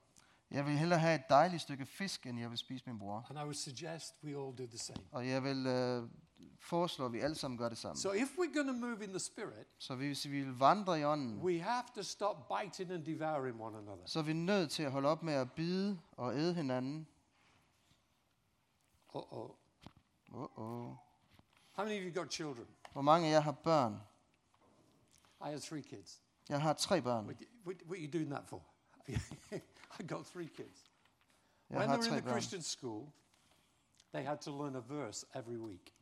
Jeg vil hellere have et dejligt stykke fisk, end jeg vil spise min bror. And I would suggest we all do the same. Og jeg vil øh, foreslå, at vi alle sammen gør det samme. So if we're going to move in the spirit, Så hvis vi vil vandre i ånden, we have to stop biting and devouring one another. så er vi nødt til at holde op med at bide og æde hinanden. Uh-oh. Uh-oh. How many of you got children? Hvor mange af jer har børn? I have three kids. Jeg har tre børn. What, what, what are you doing that for? I got three kids. Jeg when they were in the. Christian school, they had to learn a verse every week.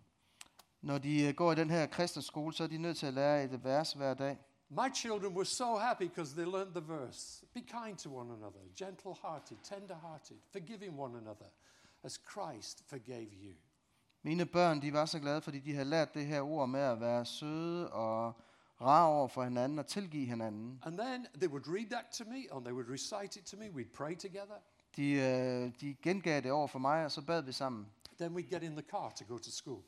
Når de øh, går i den her kristne skole, så er de nødt til at lære et vers hver dag. My children were so happy because they learned the verse. Be kind to one another, gentle hearted, tender hearted, forgiving one another, as Christ forgave you. Mine børn, de var så glade, fordi de havde lært det her ord med at være søde og rare over for hinanden og tilgive hinanden. And then they would read that to me, and they would recite it to me. We'd pray together. De, øh, de gengav det over for mig, og så bad vi sammen. Then we'd get in the car to go to school.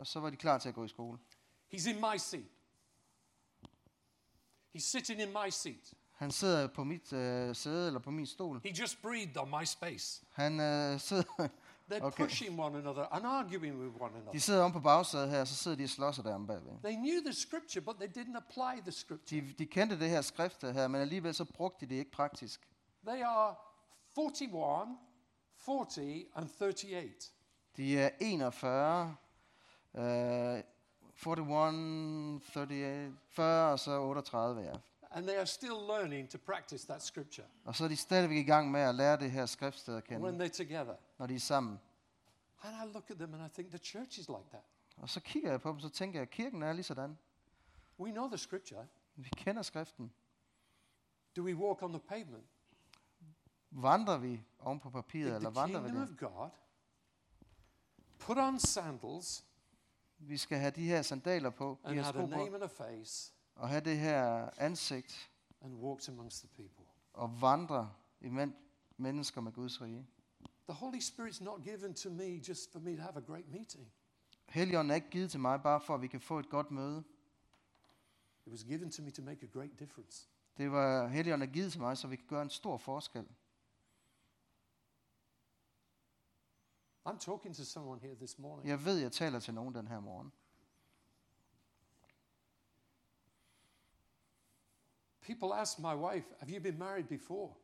Og så var de klar til at gå i skole. He's in my seat. He's sitting in my seat. Han sidder på mit øh, sæde eller på min stol. He just breathed on my space. Han øh, sidder, They're Okay. pushing one another and arguing with one another. de sidder om på bagsædet her, og så sidder de og slås der om bagved. They knew the scripture, but they didn't apply the scripture. De, de kendte det her skrift her, men alligevel så brugte de det ikke praktisk. They are 41, 40, and 38. De er 41, øh, 41, 38, 40 og så 38, ja. And they are still learning to practice that scripture Og så er de stadigvæk i gang med at lære det her skriftsted at when kende, they're together. når de er sammen. And I look at them and I think the church is like that. Og så kigger jeg på dem, så tænker jeg, at kirken er lige sådan. We know the scripture. Vi kender skriften. Do we walk on the pavement? Vandrer vi oven på papiret, The, eller vandrer vi det? of God. Put on sandals Vi skal have de her sandaler på, de and her have sko a på, name and a face og have det her ansigt, and walks amongst the people. og vandre imellem mennesker med Guds rige. The Holy Spirit's not given to me just for me to have a great meeting. Helligånden er ikke givet til mig, bare for at vi kan få et godt møde. It was given to me to make a great difference. Det var Helligånden er givet til mig, så vi kan gøre en stor forskel. I'm talking to someone here this morning. Jeg ved, jeg taler til nogen den her morgen. People ask my wife, Have you been married before?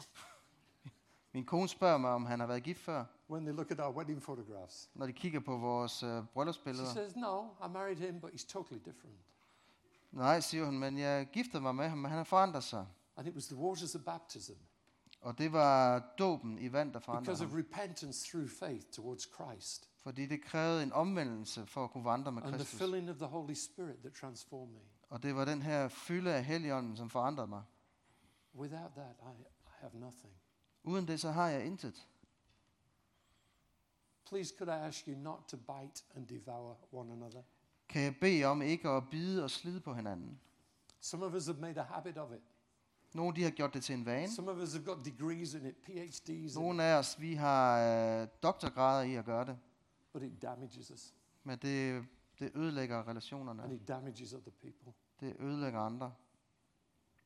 Min kone spørger mig, om han har været gift før, When they look at our wedding photographs. når de kigger på vores øh, She says, No, I married him, but he's totally different. Nej, siger hun, men jeg giftede mig med ham, men han har forandret sig. And it was the waters of baptism Og det var dåben i vand, der forandrede because of repentance through faith towards Christ Fordi det krævede en omvendelse for at kunne vandre med and the Kristus. filling of the Holy Spirit that transformed me. Og det var den her fylde af helligånden, som forandrede mig. Without that, I, I have nothing. Uden det, så har jeg intet. Please, could I ask you not to bite and devour one another? Kan jeg bede om ikke at bide og slide på hinanden? Some of us have made a habit of it. Nogle de har gjort det til en vane. Some of us have got degrees in it, PhDs, Nogle af os, vi har øh, doktorgrader i at gøre det. but it damages us Men det, det ødelægger and relationerne. it damages other people. Det ødelægger andre.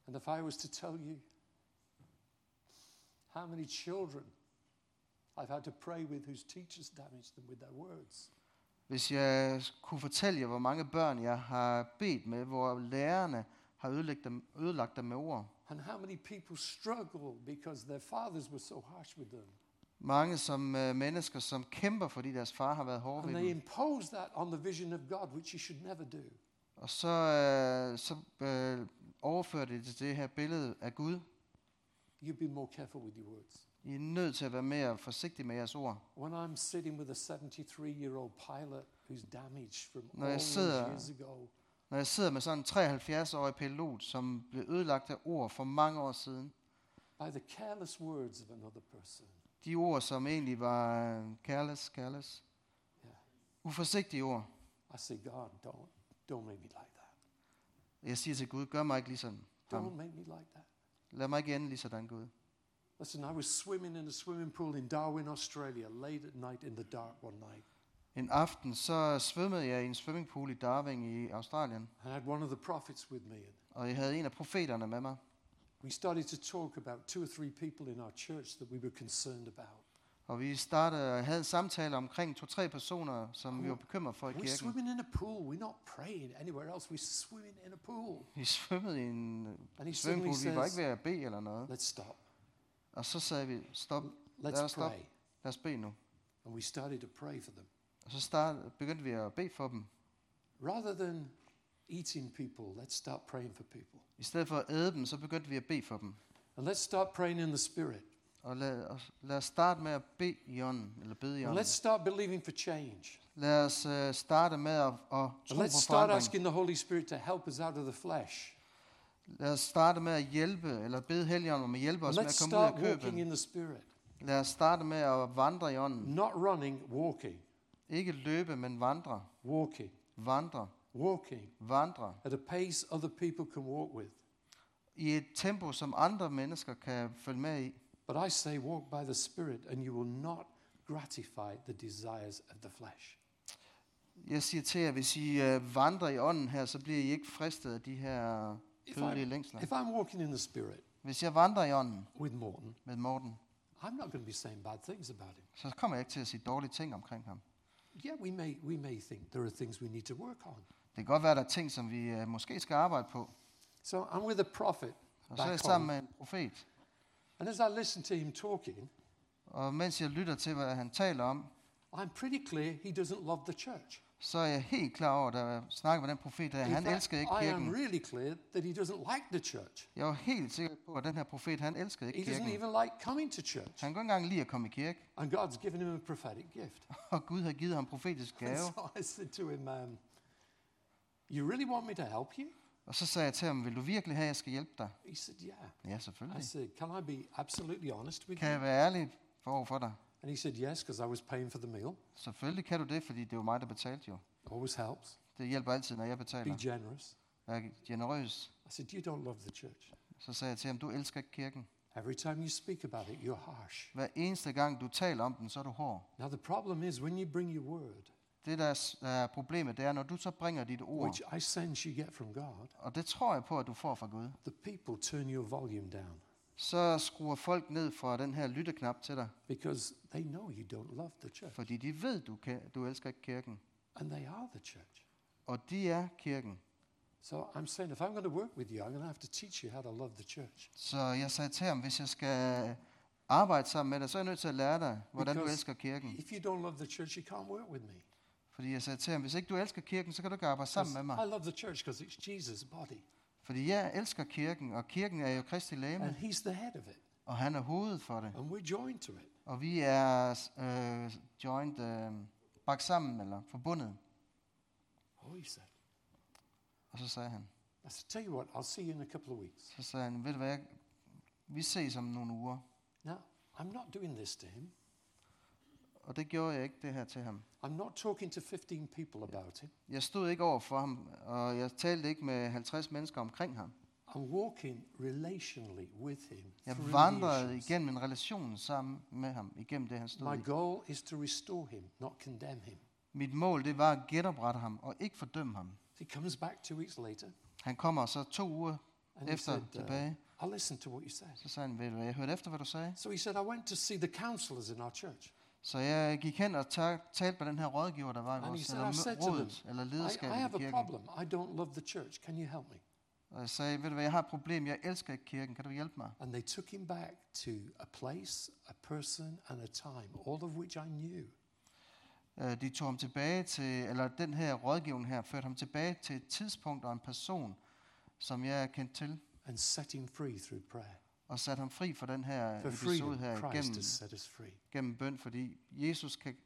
And if I was to tell you how many children I've had to pray with whose teachers damaged them with their words, Hvis jeg kunne fortælle jer, hvor mange børn jeg har bedt med, hvor lærerne har ødelagt dem, ødelagt dem med ord. And how many people struggle because their fathers were so harsh with them, Mange som øh, mennesker, som kæmper, fordi deres far har været hård and ved they dem. impose that on the vision of God, which you should never do. Og så, øh, så øh, overfører det til det her billede af Gud. You be more careful with your words. I er nødt til at være mere forsigtige med jeres ord. When I'm sitting with a 73-year-old pilot who's damaged from Når all jeg those years ago, Når jeg sidder med sådan en 73-årig pilot, som blev ødelagt af ord for mange år siden, by the careless words of another person, de ord, som egentlig var øh, careless, careless, yeah, uforsigtige ord, I say, God, don't, don't make me like that. jeg siger til Gud, gør mig ikke ligesom Don't ham. make me like that. Lad mig ikke ende lige sådan, Gud. Listen, I was swimming in a swimming pool in Darwin, Australia, late at night in the dark one night. En aften, så svømmede jeg i en swimmingpool i Darwin i Australien, I had one of the prophets with me. Og jeg havde en af profeterne med mig. we started to talk about two or three people in our church that we were concerned about. Og vi startede og havde en samtale omkring to-tre personer, som vi var bekymret for i We're kirken. swimming in a pool. We're not praying anywhere else. We're swimming in a pool. Vi svømmede i en suddenly vi var ikke ved at bede eller noget. let's stop. Og så sagde vi, stop, lad Let's os stoppe, pray. lad os bede nu. And we started to pray for them. Og så start, begyndte vi at bede for dem. Rather than eating people, let's start praying for people. I stedet for at æde dem, så begyndte vi at bede for dem. And let's start praying in the Spirit. Og lad, os, lad os starte med at bede i ånden, eller bede i And ånden. let's start believing for change. Lad os uh, starte med at, at tro And på let's start forandring. asking the Holy Spirit to help us out of the flesh. Lad os starte med at hjælpe, eller bede Helligånden om at hjælpe And os med let's at komme ud af køben. in the Spirit. Lad os starte med at vandre i ånden. Not running, walking. Ikke løbe, men vandre. Walking. Vandre. Walking Vandre. at a pace other people can walk with. I et tempo, som andre mennesker kan følge med i. But I say, walk by the Spirit, and you will not gratify the desires of the flesh. Jeg siger til jer, hvis I uh, vandrer i ånden her, så bliver I ikke fristet af de her kødelige længsler. if I'm walking in the Spirit Hvis jeg vandrer i ånden with Morton, med Morten, I'm not going to be saying bad things about him. så kommer jeg ikke til at sige dårlige ting omkring ham. Yeah, we may, we may think there are things we need to work on. Det kan godt være, der er ting, som vi uh, måske skal arbejde på. So I'm with a prophet Og så er jeg back sammen home, med en profet. and as I listen to him talking, Og mens jeg lytter til, hvad han taler om, I'm pretty clear he doesn't love the church. Så er jeg helt klar over, da jeg snakker med den profet, at han fact, elskede ikke I am kirken. really clear that he doesn't like the church. Jeg var helt sikker på, at den her profet, han elskede He ikke doesn't kirken. even like coming to church. Han kunne ikke engang lide at komme i kirke, And God's given him a prophetic gift. og Gud har givet ham profetisk And gave. so I said to him, um, You really want me to help you? Og så sagde jeg til ham, vil du virkelig have, at jeg skal hjælpe dig? He said, Yeah. Ja, I selvfølgelig. said, Can I be absolutely honest with Kan you? jeg være ærlig for over for dig? And he said, Yes, because I was paying for the meal. Selvfølgelig kan du det, fordi det var mig, der betalte jo. Always helps. Det hjælper altid, når jeg Be betaler. generous. Jeg er generøs. I said, You don't love the church. Så sagde jeg til ham, du elsker ikke kirken. Every time you speak about it, you're harsh. Hver eneste gang, du taler om den, så er du hård. Now, the problem is when you bring your word, Det, der er s- er problemet, det er, når du så bringer dit ord, which I sense you get from God, og det tror jeg på, at du får fra Gud, the people turn your volume down. Så skruer folk ned fra den her lytteknap til dig, because they know you don't love the church. fordi de ved, du, kan, du elsker ikke kirken. And they are the church. Og de er kirken. So I'm saying if I'm going to work with you, I'm going to have to teach you how to love the church. Så jeg sagde til ham, hvis jeg skal arbejde sammen med dig, så er jeg nødt til at lære dig, hvordan du Because elsker kirken. If you don't love the church, you can't work with me. Fordi jeg sagde til ham, hvis ikke du elsker kirken, så kan du ikke arbejde sammen med 'Cause I mig. love the church because it's Jesus' body, Fordi jeg elsker kirken, og kirken er jo Kristi and læme, He's the head of it, og han er hovedet for det. and we're joined to it. Og vi er øh, joint, øh, bagt sammen, eller forbundet. Oh, He said. Og så sagde han, I said, tell you what, I'll see you in a couple of weeks. så sagde han, ved du hvad, jeg- vi ses om nogle uger. Now, I'm not doing this to him. Og det gjorde jeg ikke det her til ham. I'm not talking to 15 people about him. Jeg stod ikke over for ham, og jeg talte ikke med 50 mennesker omkring ham. I'm walking relationally with him Jeg vandrede igennem en relation sammen med ham, igennem det han stod My i. goal is to restore him, not condemn him. Mit mål, det var at genoprette ham, og ikke fordømme ham. He comes back two weeks later, Han kommer så to uger and efter said, uh, tilbage. I listened to what you said. Så sagde han, ved du jeg hørte efter, hvad du sagde. So he said, I went to see the counselors in our church. Så jeg gik hen og ta- talte med den her rådgiver, der var i vores eller rådet, eller I, I have i a kirken. problem. I don't love the church. Can you help me? Og jeg sagde, ved du hvad, jeg har et problem, jeg elsker ikke kirken, kan du hjælpe mig? And they took him back to a place, a person, and a time, all of which I knew. Øh, De tog ham tilbage til, eller den her rådgivning her, førte ham tilbage til et tidspunkt og en person, som jeg er kendt til, and set him free through prayer. Og satte ham fri for den her For episode her Christ gennem, has set us free. gennem bøn, fordi Jesus kan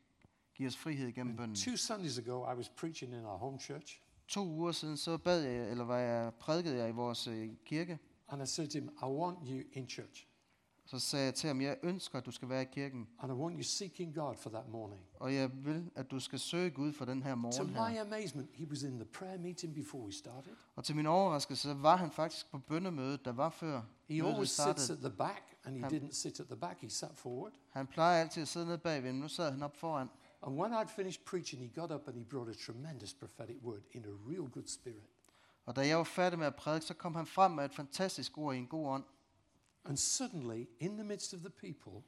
give os frihed gennem bønnen. Two Sundays ago, I was preaching in our home church, To uger siden, så bad jeg, eller var jeg, prædikede jeg i vores øh, kirke, and I said to him, I want you in church, så sagde jeg til ham, jeg ønsker, at du skal være i kirken, and I want you seeking God for that morning. og jeg vil, at du skal søge Gud for den her To morgen my her. amazement, he was in the prayer meeting before we started. Og til min overraskelse, så var han faktisk på bønnemødet, der var før He always sits startede. at the back, and he Um, didn't sit at the back, he sat forward. Han plejer altid at sidde nede bagved, men nu sad han op foran. And when I'd finished preaching, he got up and he brought a tremendous prophetic word in a real good spirit. Og da jeg var færdig med at prædike, så kom han frem med et fantastisk ord i en god ånd. And suddenly, in the midst of the people,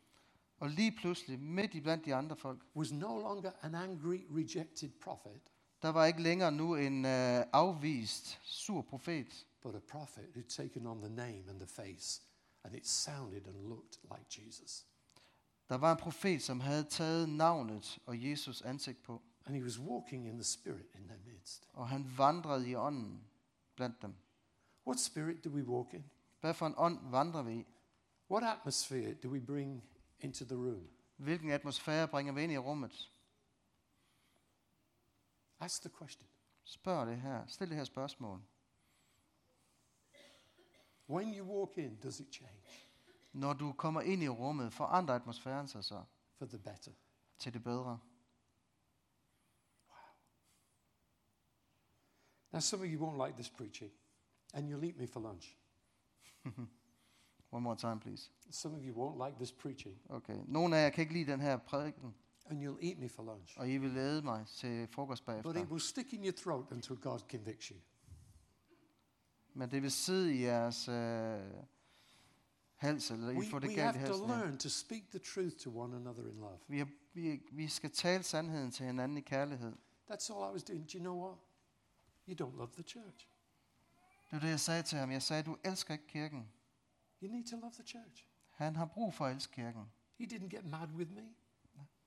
Og lige pludselig, midt i blandt de andre folk, was no longer an angry, rejected prophet, der var ikke længere nu en øh, afvist, sur profet, but a prophet who'd taken on the name and the face, and it sounded and looked like Jesus. Der var en profet, som havde taget navnet og Jesus ansigt på, And he was walking in the Spirit in their midst. og han vandrede i ånden blandt dem. What spirit do we walk in? Hvad for en ånd vandrer vi i? What atmosphere do we bring into the room? Hvilken atmosfære bringer vi ind i rummet? Ask the question. Spørg det her. Stil det her spørgsmål. When you walk in, does it change Når du kommer ind i rummet, forandrer atmosfæren sig så for the better? til det bedre. Now, some of you won't like this preaching, and you'll eat me for lunch. Mm-hmm. One more time, please. Some of you won't like this preaching, Okay. Nogle af jer kan ikke lide den her prædiken, and you'll eat me for lunch. og I vil lede mig til frokost But it will stick in your throat until God convicts you. Men det vil sidde i jeres øh, hals, eller I We, får det we galt i have to learn to speak the truth to one another in love. Vi, har, vi, vi skal tale sandheden til hinanden i kærlighed. That's all I was doing. Do you know what? You don't love the church. Det var det, jeg sagde til ham. Jeg sagde, du elsker ikke kirken. You need to love the church. Han har brug for at elske kirken. He didn't get mad with me.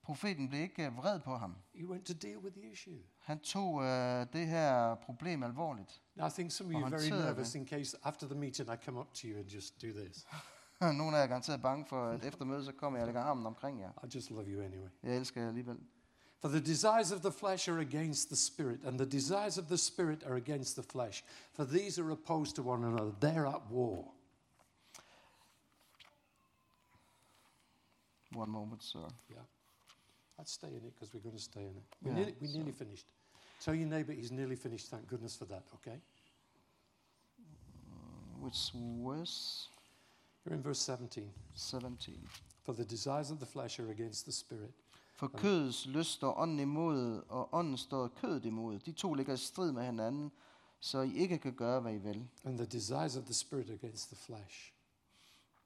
Profeten blev ikke øh, vred på ham. He went to deal with the issue. Han tog øh, det her problem alvorligt. Now, I think some of you are very nervous det. in case after the meeting I come up to you and just do this. Nogle af jer er garanteret bange for, at efter mødet, så kommer jeg og lægger armen omkring jer. I just love you anyway. Jeg elsker jer alligevel. For the desires of the flesh are against the spirit, and the desires of the spirit are against the flesh. For these are opposed to one another. They're at war. One moment, sir. Yeah. I'd stay in it because we're going to stay in it. We're, Yeah, nearly, we're so- nearly finished. Tell your neighbour he's nearly finished. Thank goodness for that, okay? Uh, which verse? You're in verse 17. 17. For the desires of the flesh are against the spirit. For kødets lyst står ånden imod, og ånden står kødet imod. De to ligger i strid med hinanden, så I ikke kan gøre, hvad I vil. And the desires of the spirit against the flesh.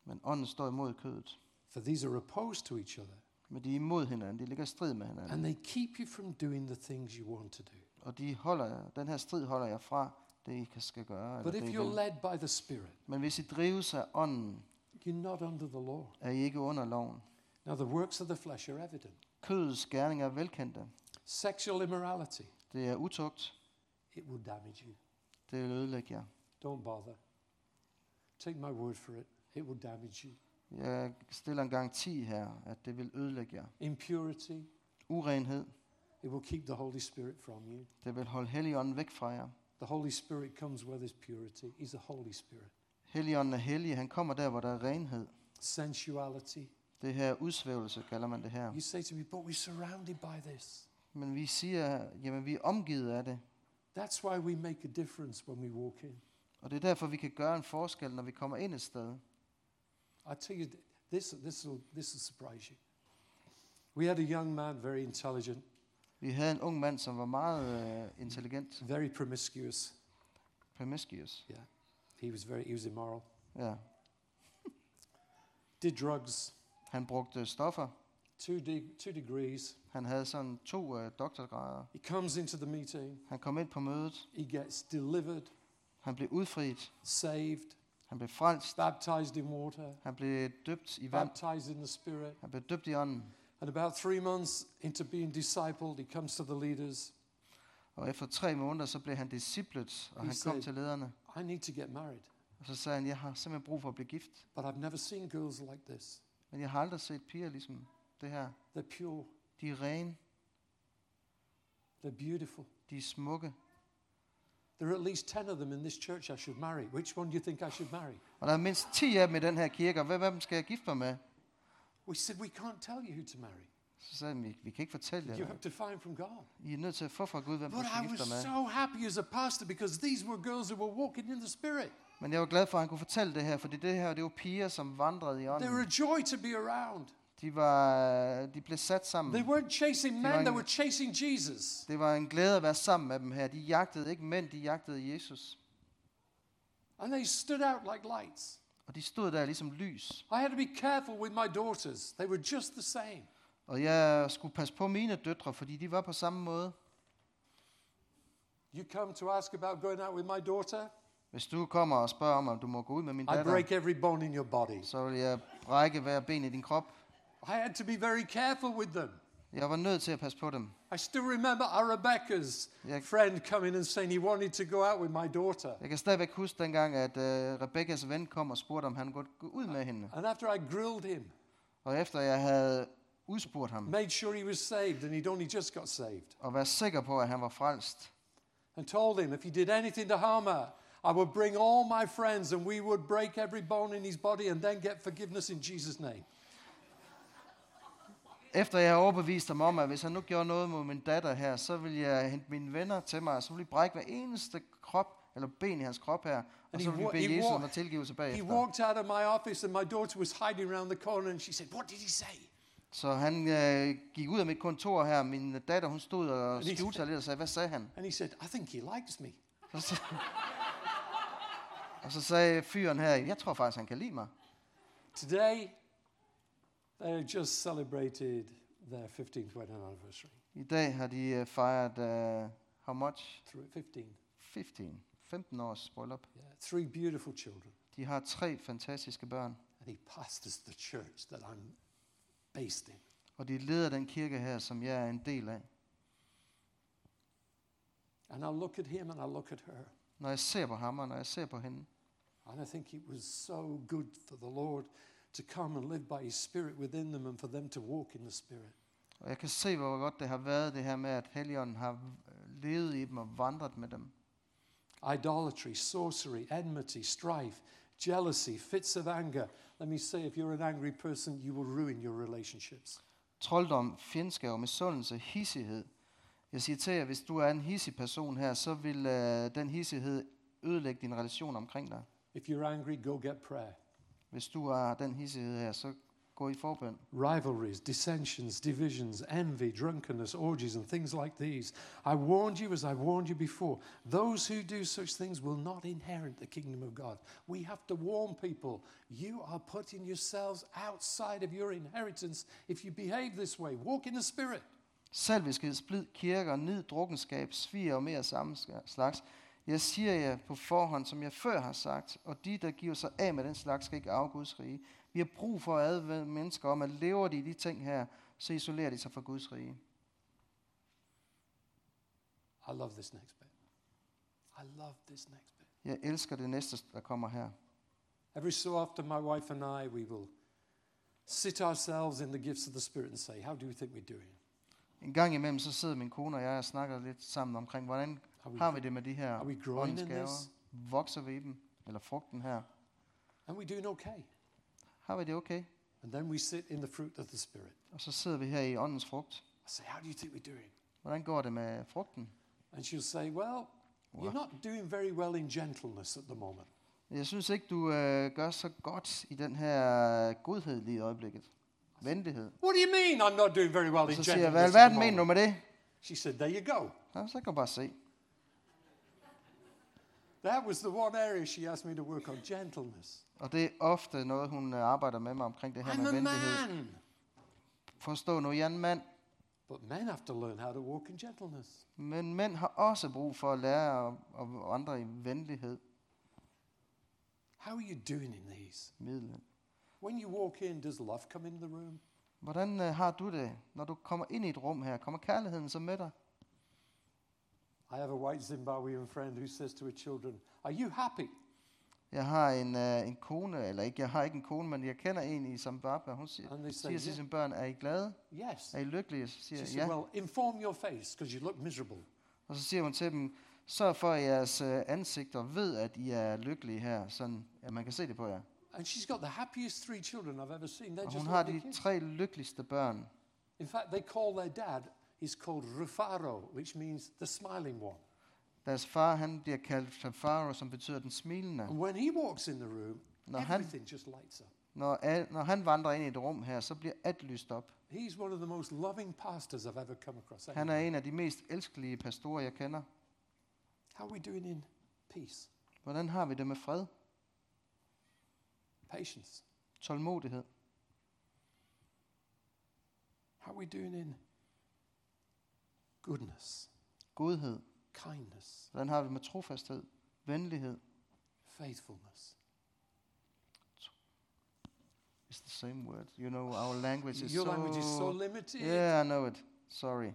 Men ånden står imod kødet. For these are opposed to each other. Men de er imod hinanden. De ligger i strid med hinanden. And they keep you from doing the things you want to do. Og de holder, den her strid holder jeg fra, det I kan- skal gøre. But if you're vil. led by the Spirit, Men hvis I drives af ånden, you're not under the law. er I ikke under loven. Now, the works of the flesh are evident Kødets gerninger er velkendte. sexual immorality, Det er utugt. it will damage you. Det vil ødelægge jer. Don't bother. Take my word for it, it will damage you. Jeg stiller en garanti her, at det vil ødelægge jer. Impurity, Urenhed, it will keep the Holy Spirit from you. det vil holde Helligånden væk fra jer. The Holy Spirit comes where there's purity. He's a Holy Spirit. Helligånden er hellig, han kommer der, hvor der er renhed. Sensuality. Det her udsvævelse, kalder man det her. You say to me, but we're surrounded by this. Men vi siger, jamen vi er omgivet af det. That's why we make a difference when we walk in. Og det er derfor, vi kan gøre en forskel, når vi kommer ind et sted. I tell you, th- this, this, will, this will surprise you. We had a young man, very intelligent, Vi havde en ung mand, som var meget øh, intelligent. very promiscuous. Promiscuous. Yeah, he was very, he was immoral. Ja. Did drugs, Han brugte stoffer. two, de- two degrees. Han havde sådan to øh, doktorgrader. He comes into the meeting. Han kom ind på mødet. He gets delivered, Han blev udfriet. saved, Han blev frelst. baptized in water, Han blev døbt i vand. baptized in the Spirit. Han blev døbt i ånden. And about three months into being discipled, he comes to the leaders. Og efter tre måneder, så blev han disciplet, og He han kom said- til lederne. I need to get married, Og så sagde han, jeg har simpelthen brug for at blive gift. but I've never seen girls like this. Men jeg har aldrig set piger ligesom det her. They're pure, De er rene, they're beautiful. de er smukke. There are at least 10 of them in this church I should marry. Which one do you think I should marry? Og der er mindst 10 af dem i den her kirke, og hvem af dem skal jeg gifte mig med? We said, We can't tell you who to marry. Så sagde vi, vi kan ikke fortælle jer You have to find from God. I er nødt til at få fra Gud, hvem du But skal I gifte was dig med. so happy as a pastor because these were girls who were walking in the Spirit. Men jeg var glad for, at han kunne fortælle det her, fordi det her, det var piger, som vandrede i They were ånden. a joy to be around. De, var, de blev sat sammen. They weren't chasing men, var they were chasing Jesus. Det var en glæde at være sammen med dem her. De jagtede ikke mænd, de jagtede Jesus. And they stood out like lights. Og de stod der ligesom lys. I had to be careful with my daughters. They were just the same. Og jeg skulle passe på mine døtre, fordi de var på samme måde. You come to ask about going out with my daughter, Hvis du kommer og spørger om, om du må gå ud med min I datter, break every bone in your body. så vil jeg brække hver ben i din krop. I had to be very careful with them. Jeg var nødt til at passe på dem. I still remember Rebecca's Jeg, friend coming and saying he wanted to go out with my daughter. jeg kan stadigvæk huske dengang, at uh, Rebekkas ven kom og spurgte, om han kunne gå ud med hende. And after I grilled him, Og efter jeg havde udspurgt ham, made sure he was saved, and he'd only just got saved, og var sikker på, at han var frelst, and told him if he did anything to harm her, I would bring all my friends and we would break every bone in his body and then get forgiveness in Jesus' name. Efter jeg havde overbevist ham om, at hvis han nu gjorde noget mod min datter her, så ville jeg hente mine venner til mig, og så ville vi brække hver eneste krop, eller ben i hans krop her, og så he wa- vi bede he Jesus om at tilgivelse He bagefter. walked out of my office and my daughter was hiding around the corner and she said, What did he say? Så han øh, gik ud af mit kontor her, min datter hun stod og he- skjulte sig lidt og sagde, hvad sagde han? And he said, I think he likes me. Og så, sagde fyren her, jeg tror faktisk, han kan lide mig. Today, they just celebrated their 15th wedding anniversary. I dag har de øh, fejret, uh, how much? Through 15. 15. 15 års bryllup. Yeah, three beautiful children. De har tre fantastiske børn, And he pastors the church that I'm based in. og de leder den kirke her, som jeg er en del af. And I look at him and I look at her. Når jeg ser på ham, og når jeg ser på hende, And I think it was so good for the Lord to come and live by his spirit within them and for them to walk in the spirit. og jeg kan se, hvor godt det har været det her med, at Helligånden har øh, levet i dem og vandret med dem. Idolatry, sorcery, enmity, strife, jealousy, fits of anger. Let me say, if you're an angry person, you will ruin your relationships. Trolddom, fjendskab, misundelse, hissighed. Jeg siger til jer, hvis du er en hissig person her, så vil øh, den hissighed ødelægge din relation omkring dig. If you're angry, go get prayer. Hvis du er den hissighed her, så gå i forbøn. rivalries, dissensions, divisions, envy, drunkenness, orgies, and things like these. I warned you as I warned you before. Those who do such things will not inherit the kingdom of God. We have to warn people you are putting yourselves outside of your inheritance if you behave this way. Walk in the Spirit. Salviskhed, splid, kirker, nid, drukkenskab, svir og mere samme slags. Jeg siger jer på forhånd, som jeg før har sagt, og de, der giver sig af med den slags, skal ikke af Guds rige. Vi har brug for at advare mennesker om, at lever de i de ting her, så isolerer de sig fra Guds rige. I love this next bit. I love this next bit. Jeg elsker det næste, der kommer her. Every so often, my wife and I, we will sit ourselves in the gifts of the Spirit and say, How do you think we're doing? En gang imellem, så sidder min kone og jeg og snakker lidt sammen omkring, hvordan we, har vi det med de her are we growing åndens in gaver? this? Vokser vi i dem? Eller frugten her? Are we doing okay? Har vi det okay? And then we sit in the fruit of the Spirit. Og så sidder vi her i åndens frugt. I say, How do you think we're doing? Hvordan går det med frugten? And she'll say, Well, you're not doing very well in gentleness at the moment. Jeg synes ikke, du øh, gør så godt i den her godhed lige i øjeblikket. Venlighed. What do you mean I'm not doing very well in Så siger jeg, hvad gentleness? i At verden the mener du med det? She said, There you go. Nå, så kan du bare se. That was the one area she asked me to work on gentleness. Og det er ofte noget, hun øh, arbejder med mig omkring det her I'm med venlighed. man. Forstå nu, jeg er en mand. But men have to learn how to walk in gentleness. Men mænd har også brug for at lære at, at vandre i venlighed. How are you doing in these? Middelhed. When you walk in, does love come in the room? Hvordan øh, har du det, når du kommer ind i et rum her? Kommer kærligheden så med dig? I have a white Zimbabwean friend who says to her children, Are you happy? Jeg har en, øh, en kone, eller ikke, jeg har ikke en kone, men jeg kender en i Zimbabwe. Hun siger, And they say, siger til yeah. sine børn, er I glade? Yes. Er I lykkelige? Så siger She said, ja. Well, inform your face because you look miserable. Og så siger hun til dem, sørg for, at jeres øh, ansigter ved, at I er lykkelige her, sådan at man kan se det på jer. And she's got the happiest three children I've ever seen. They're Og just hun har de tre lykkeligste børn. In fact, they call their dad, he's called Rufaro, which means the smiling one. Deres far, han bliver kaldt Fafaro, som betyder den smilende. And when he walks in the room, Når han, everything just lights up. når, al, når han vandrer ind i et rum her, så bliver alt lyst op. He's one of the most loving pastors I've ever come across. Han er en af de mest elskelige pastorer, jeg kender. How are we doing in peace, Hvordan har vi det med fred? Patience? Tålmodighed? How are we doing in goodness, Godhed? kindness, Hvordan har vi med trofasthed? Venlighed? faithfulness? It's the same word. You know, our language is Your so... language is so limited. Yeah, I know it. Sorry.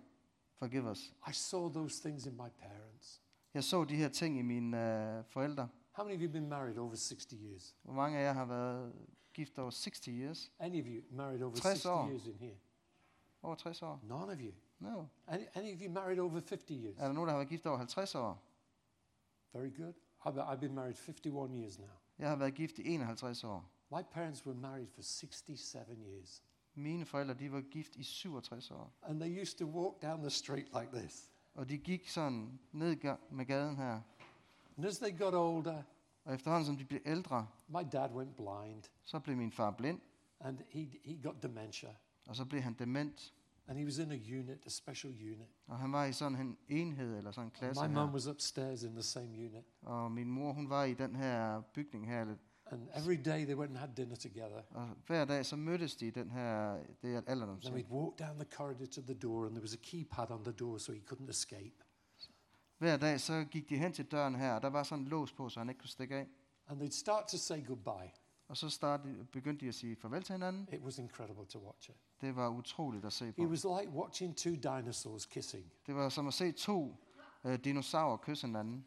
Forgive us. I saw those things in my parents. Jeg så de her ting i mine øh, forældre. How many of you have been married over 60 years? Hvor mange af jer har været gift over 60 years? Any of you married over 60 60 år. years in here? Over 60 år? None of you. No. Any, any of you married over 50 years? Er der nogen, der har været gift over 50 år? Very good. I've, I've been married 51 years now. Jeg har været gift i 51 år. My parents were married for 67 years. Mine forældre, de var gift i 67 år. And they used to walk down the street like this. Og de gik sådan ned med gaden her. And as they got older, Og efterhånden som de blev ældre, my dad went blind så blev min far blind. and he, he got dementia. Og så blev han dement. And he was in a unit, a special unit. Og han var i sådan en enhed eller sådan en klasse My mum her. was upstairs in the same unit. Og min mor, hun var i den her bygning her. lidt. And every day they went and had dinner together. Og hver dag så mødtes de i den her, det er Then alderdomshjem. we'd walk down the corridor to the door, and there was a keypad on the door so he couldn't escape. Hver dag så gik de hen til døren her, og der var sådan en lås på, så han ikke kunne stikke af. And they'd start to say goodbye. Og så startede, begyndte de at sige farvel til hinanden. It was incredible to watch it. Det var utroligt at se It på. was like watching two dinosaurs kissing. Det var som at se to øh, dinosaurer kysse hinanden.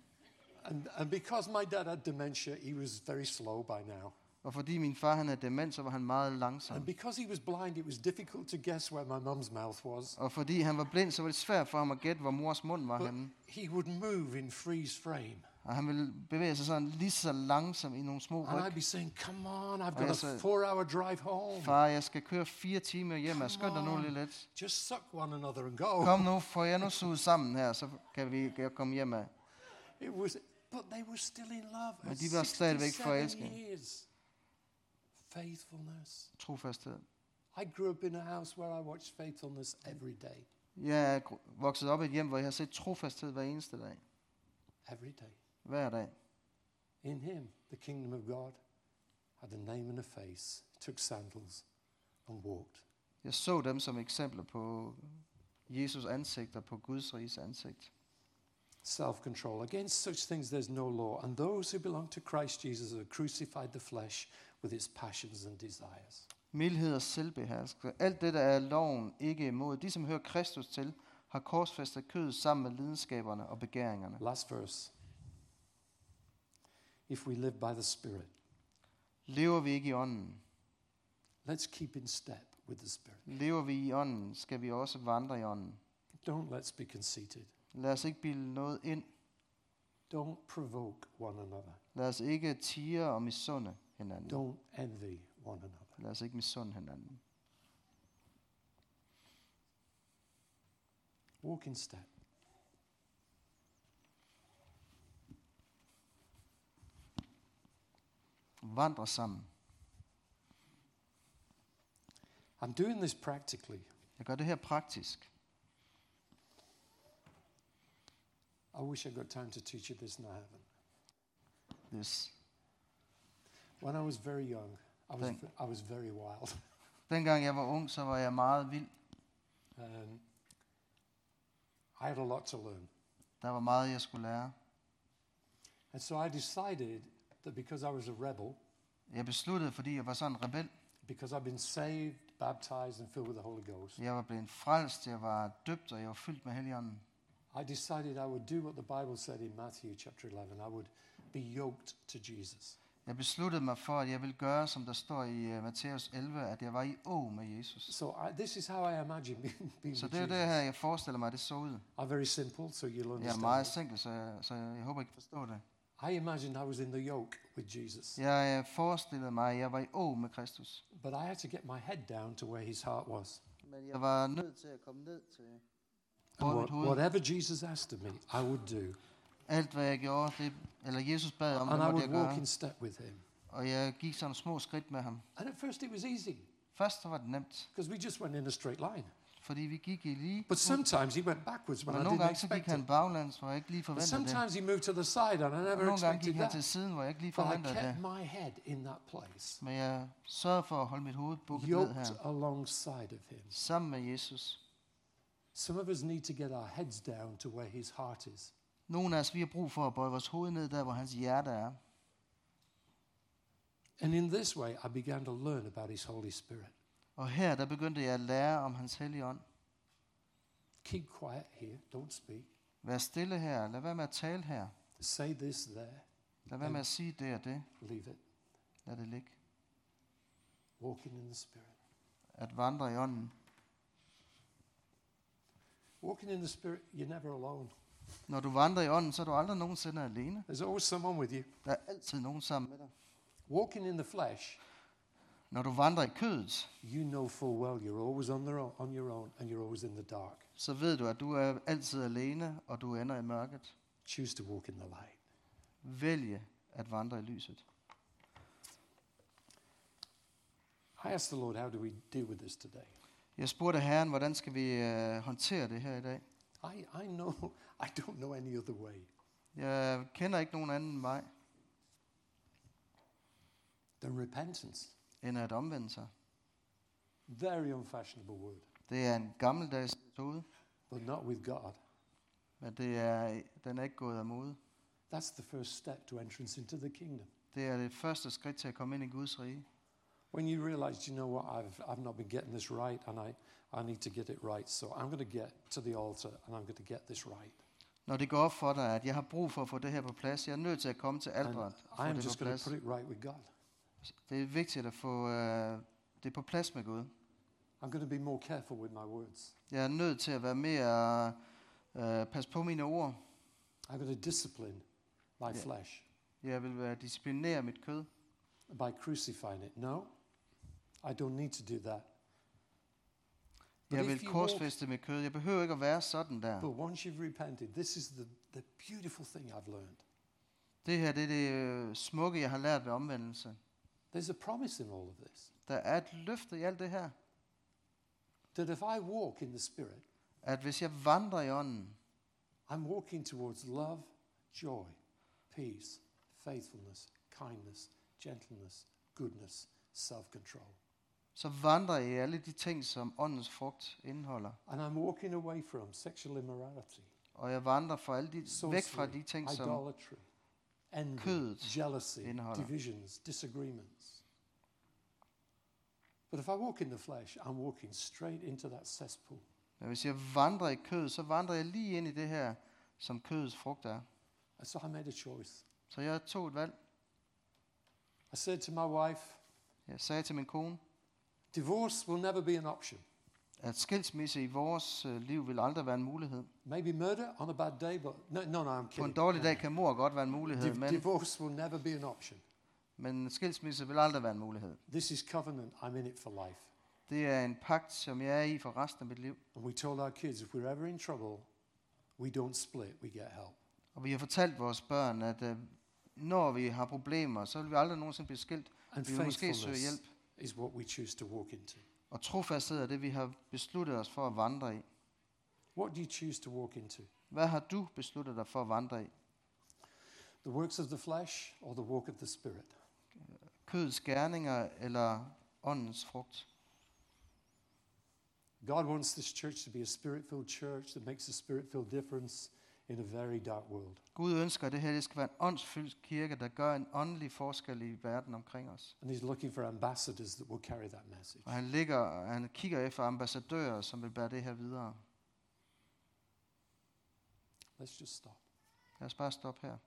And, and because my dad had dementia, he was very slow by now. Og fordi min far han havde demens, så var han meget langsom. And because he was blind, it was difficult to guess where my mum's mouth was. Og fordi han var blind, så var det svært for ham at gætte, hvor mors mund var But henne. he would move in freeze frame. Og han ville bevæge sig sådan lige så langsomt i nogle små And I'd ryg. be saying, Come on, I've got a four hour drive home. Far, jeg skal køre fire timer hjem. Jeg skynd dig nu lige lidt. Just suck one another and go. Kom nu, får jeg nu suget sammen her, så kan vi komme hjem af. It was, but they were still in love. Men de var stadigvæk 67 forelskede. years. Faithfulness, Trofasthed, I grew up in a house where I watched faithfulness every day. Jeg er vokset op i et hjem, hvor jeg har set trofasthed hver eneste dag. Every day. Hver dag. In him, the kingdom of God had a name and a face, took sandals and walked. Jeg så dem som eksempler på Jesus ansigt og på Guds riges ansigt. Self control. Against such things there's no law, and those who belong to Christ Jesus have crucified the flesh with its passions and desires. Mildhed og selvbeherskelse. Alt det, der er loven ikke imod. De, som hører Kristus til, har korsfæstet kødet sammen med lidenskaberne og begæringerne. Last verse. If we live by the Spirit, Lever vi ikke i ånden? let's keep in step with the Spirit. Lever vi i ånden, skal vi også vandre i ånden. Don't let's be conceited. Lad os ikke bilde noget ind. Don't provoke one another. Lad os ikke tire og misunde hinanden. Don't envy one another. Lad os ikke misunde hinanden. Walk in step. Vandre sammen. I'm doing this practically. Jeg gør det her praktisk. I wish I got time to teach you this, and I haven't. Yes. When I was very young, I was, I was very wild. Dengang jeg var ung, så var jeg meget vild. Um, I had a lot to learn. Der var meget, jeg skulle lære. And so I decided that because I was a rebel, Jeg besluttede, fordi jeg var sådan en rebel. because I've been saved, baptized, and filled with the Holy Ghost, Jeg var blevet frelst, jeg var døbt, og jeg var fyldt med helligånden. I decided I would do what the Bible said in Matthew chapter 11. I would be yoked to Jesus. Jeg besluttede mig for, at jeg ville gøre, som der står i uh, Matthæus 11, at jeg var i å med Jesus. So I, this is how I imagine being, being Så with det er det Jesus. her, jeg forestiller mig, det så ud. I'm very simple, so you'll Jeg er understand. meget simpel, så jeg, så jeg håber, I kan forstå det. I imagined I was in the yoke with Jesus, Jeg øh, forestillede mig, at jeg var i å med Kristus. but I had to get my head down to where his heart was. Men jeg var nødt til at komme ned til what, whatever Jesus asked of me, I would do. Alt, hvad jeg gjorde, det, eller Jesus bad om, det And I måtte jeg would walk gøre. in step with him. Og jeg gik sådan små skridt med ham. And at first it was easy Først så var det nemt, because we just went in a straight line. fordi vi gik i lige. But sometimes he went backwards when Og I nogle didn't gange så expect gik han it. baglands, hvor jeg ikke lige forventede det. sometimes he moved to the side and I Og never nogle gange expected gik han til that. siden, hvor jeg ikke lige But I forventede kept det. my head in that place, Men jeg sørgede for at holde mit hoved bukket ned yoked her. alongside of him. Sammen med Jesus. Some of us need to get our heads down to where his heart is. Nogle af os, vi har brug for at bøje vores hoved ned der, hvor hans hjerte er. And in this way, I began to learn about his Holy Spirit. Og her, der begyndte jeg at lære om hans hellige ånd. Keep quiet here, don't speak. Vær stille her. Lad være med at tale her. Say this there, Lad være med at sige det og det. leave it. Lad det ligge. Walking in the Spirit. At vandre i ånden. Walking in the Spirit, you're never alone. Når du vandrer i ånden, så er du aldrig nogensinde alene. There's always someone with you. Der er altid nogen sammen med dig. Walking in the flesh, Når du vandrer i kødet, you know full well you're always on, the, on your own and you're always in the dark. så ved du, at du er altid alene, og du ender i mørket. Choose to walk in the light. Vælge at vandre i lyset. I asked the Lord, how do we deal with this today? Jeg spurgte Herren, hvordan skal vi øh, håndtere det her i dag? I, I know, I don't know any other way Jeg kender ikke nogen anden vej, than repentance. end at omvende sig. Very unfashionable word, Det er en gammeldags metode, but not with God. men det er, den er ikke gået af mode. That's the first step to entrance into the kingdom. Det er det første skridt til at komme ind i Guds rige. When you realize, you know what, I've, I've not been getting this right and I, I need to get it right. So I'm going to get to the altar and I'm going to get this right. Når det går op for dig, at jeg har brug for at få det her på plads, jeg er nødt til at komme til And alderet og få I'm det på plads. to put it right with God. Det er vigtigt at få øh, det på plads med Gud. I'm going to be more careful with my words. Jeg er nødt til at være mere øh, pas på mine ord. I'm going to discipline my Yeah. flesh Jeg vil være disciplinere mit kød. by crucifying it. No, I don't need to do that. But Jeg vil korsfeste mit kød. Jeg behøver ikke at være sådan der. But once you've repented, this is the, the beautiful thing I've learned. Det her det er det øh, smukke, jeg har lært ved omvendelse. There's a promise in all of this. Der er et løfte i alt det her. that if I walk in the Spirit, at hvis jeg vandrer i ånden, I'm walking towards love, joy, peace, faithfulness, kindness, gentleness, goodness, self control. Så vandrer jeg i alle de ting, som åndens frugt indeholder. And I'm walking away from sexual immorality, Og jeg vandrer fra alle de, væk fra sorcery, de ting, som idolatry, envy, kødet jealousy, indeholder. divisions, disagreements. But if I walk in the flesh, I'm walking straight into that cesspool. Men hvis jeg vandrer i kød, så vandrer jeg lige ind i det her, som kødets frugt er. And so I made a choice. Så jeg tog et valg. I said to my wife, Jeg sagde til min kone, divorce will never be an option. at skilsmisse i vores øh, liv vil aldrig være en mulighed. Maybe murder on a bad day, but no, no, no I'm På en kidding. dårlig dag kan mor godt være en mulighed, men, divorce will never be an option. men skilsmisse vil aldrig være en mulighed. This is covenant. I'm in it for life. Det er en pagt, som jeg er i for resten af mit liv. And we told our kids, if we're ever in trouble, we don't split, we get help. Og vi har fortalt vores børn, at øh, når vi har problemer, så vil vi aldrig nogensinde blive skilt. And Vi vil måske søge hjælp. Is what we choose to walk into. Og trofasthed er det, vi har besluttet os for at vandre i. What do you choose to walk into? Hvad har du besluttet dig for at vandre i? The works of the flesh or the walk of the Spirit? Kødets gerninger eller åndens frugt? God wants this church to be a spirit filled church that makes a spirit filled difference in a very dark world. Gud ønsker, at det her det skal være en åndsfyldt kirke, der gør en åndelig forskel i verden omkring os. And He's looking for ambassadors that will carry that message. Og han, ligger, han kigger efter ambassadører, som vil bære det her videre. Let's just stop. Lad os bare stoppe her.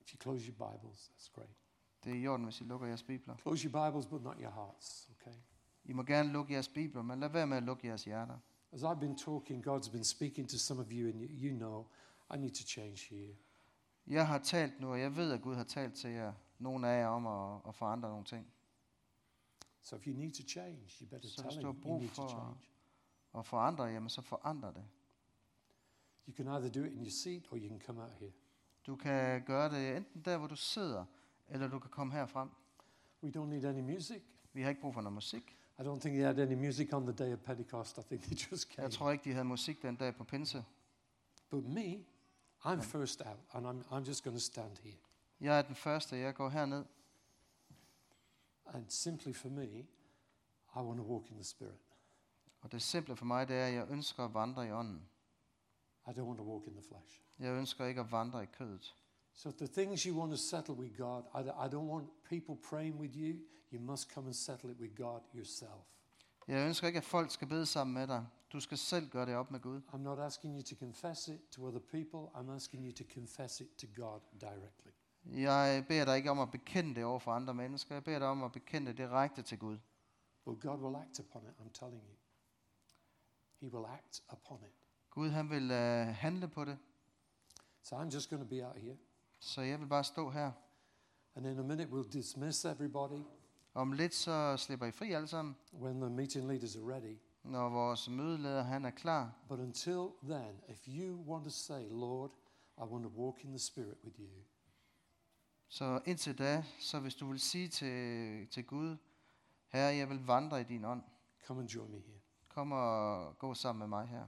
If you close your Bibles, that's great. Det er i orden, hvis I lukker jeres bibler. Close your Bibles, but not your hearts, okay? I må gerne lukke jeres bibler, men lad være med at lukke jeres hjerter. As I've been talking, God's been speaking to some of you, and you, you know I need to change here. Jeg har talt nu, og jeg ved, at Gud har talt til jer, nogle af jer, om at, at forandre nogle ting. So if you need to change, you better Så tell hvis du har you brug need to for- change. Og forandre, jamen så forandre det. You can either do it in your seat or you can come out here. Du kan gøre det enten der, hvor du sidder, eller du kan komme herfrem. We don't need any music. Vi har ikke brug for noget musik. I don't think they had any music on the day of Pentecost. I think they just came. Jeg tror ikke, de havde musik den dag på pinse. But me, I'm first out, and I'm, I'm just going to stand here. Jeg er den første, jeg går herned. And simply for me, I want to walk in the Spirit. Og det simple for mig, det er, at jeg ønsker at vandre i ånden. I don't want to walk in the flesh. Jeg ønsker ikke at vandre i kødet. So the things you want to settle with God, I, I don't want people praying with you. You must come and settle it with God yourself. Jeg ønsker ikke, at folk skal bede sammen med dig. Du skal selv gøre det op med Gud. I'm not asking you to confess it to other people. I'm asking you to confess it to God directly. Jeg beder dig ikke om at bekende det over for andre mennesker. Jeg beder dig om at bekende det direkte til Gud. But God will act upon it, I'm telling you. He will act upon it. Gud han vil uh, handle på det. So I'm just going to be out here. Så jeg vil bare stå her. And in a minute, we'll dismiss everybody Om lidt så slipper I fri alle sammen, when the meeting leaders are ready. når vores mødeleder han er klar. But until then, if you want to say, Lord, I want to walk in the Spirit with you, Så indtil da, så hvis du vil sige til, til Gud, Herre, jeg vil vandre i din ånd. come and join me here. Kom og gå sammen med mig her.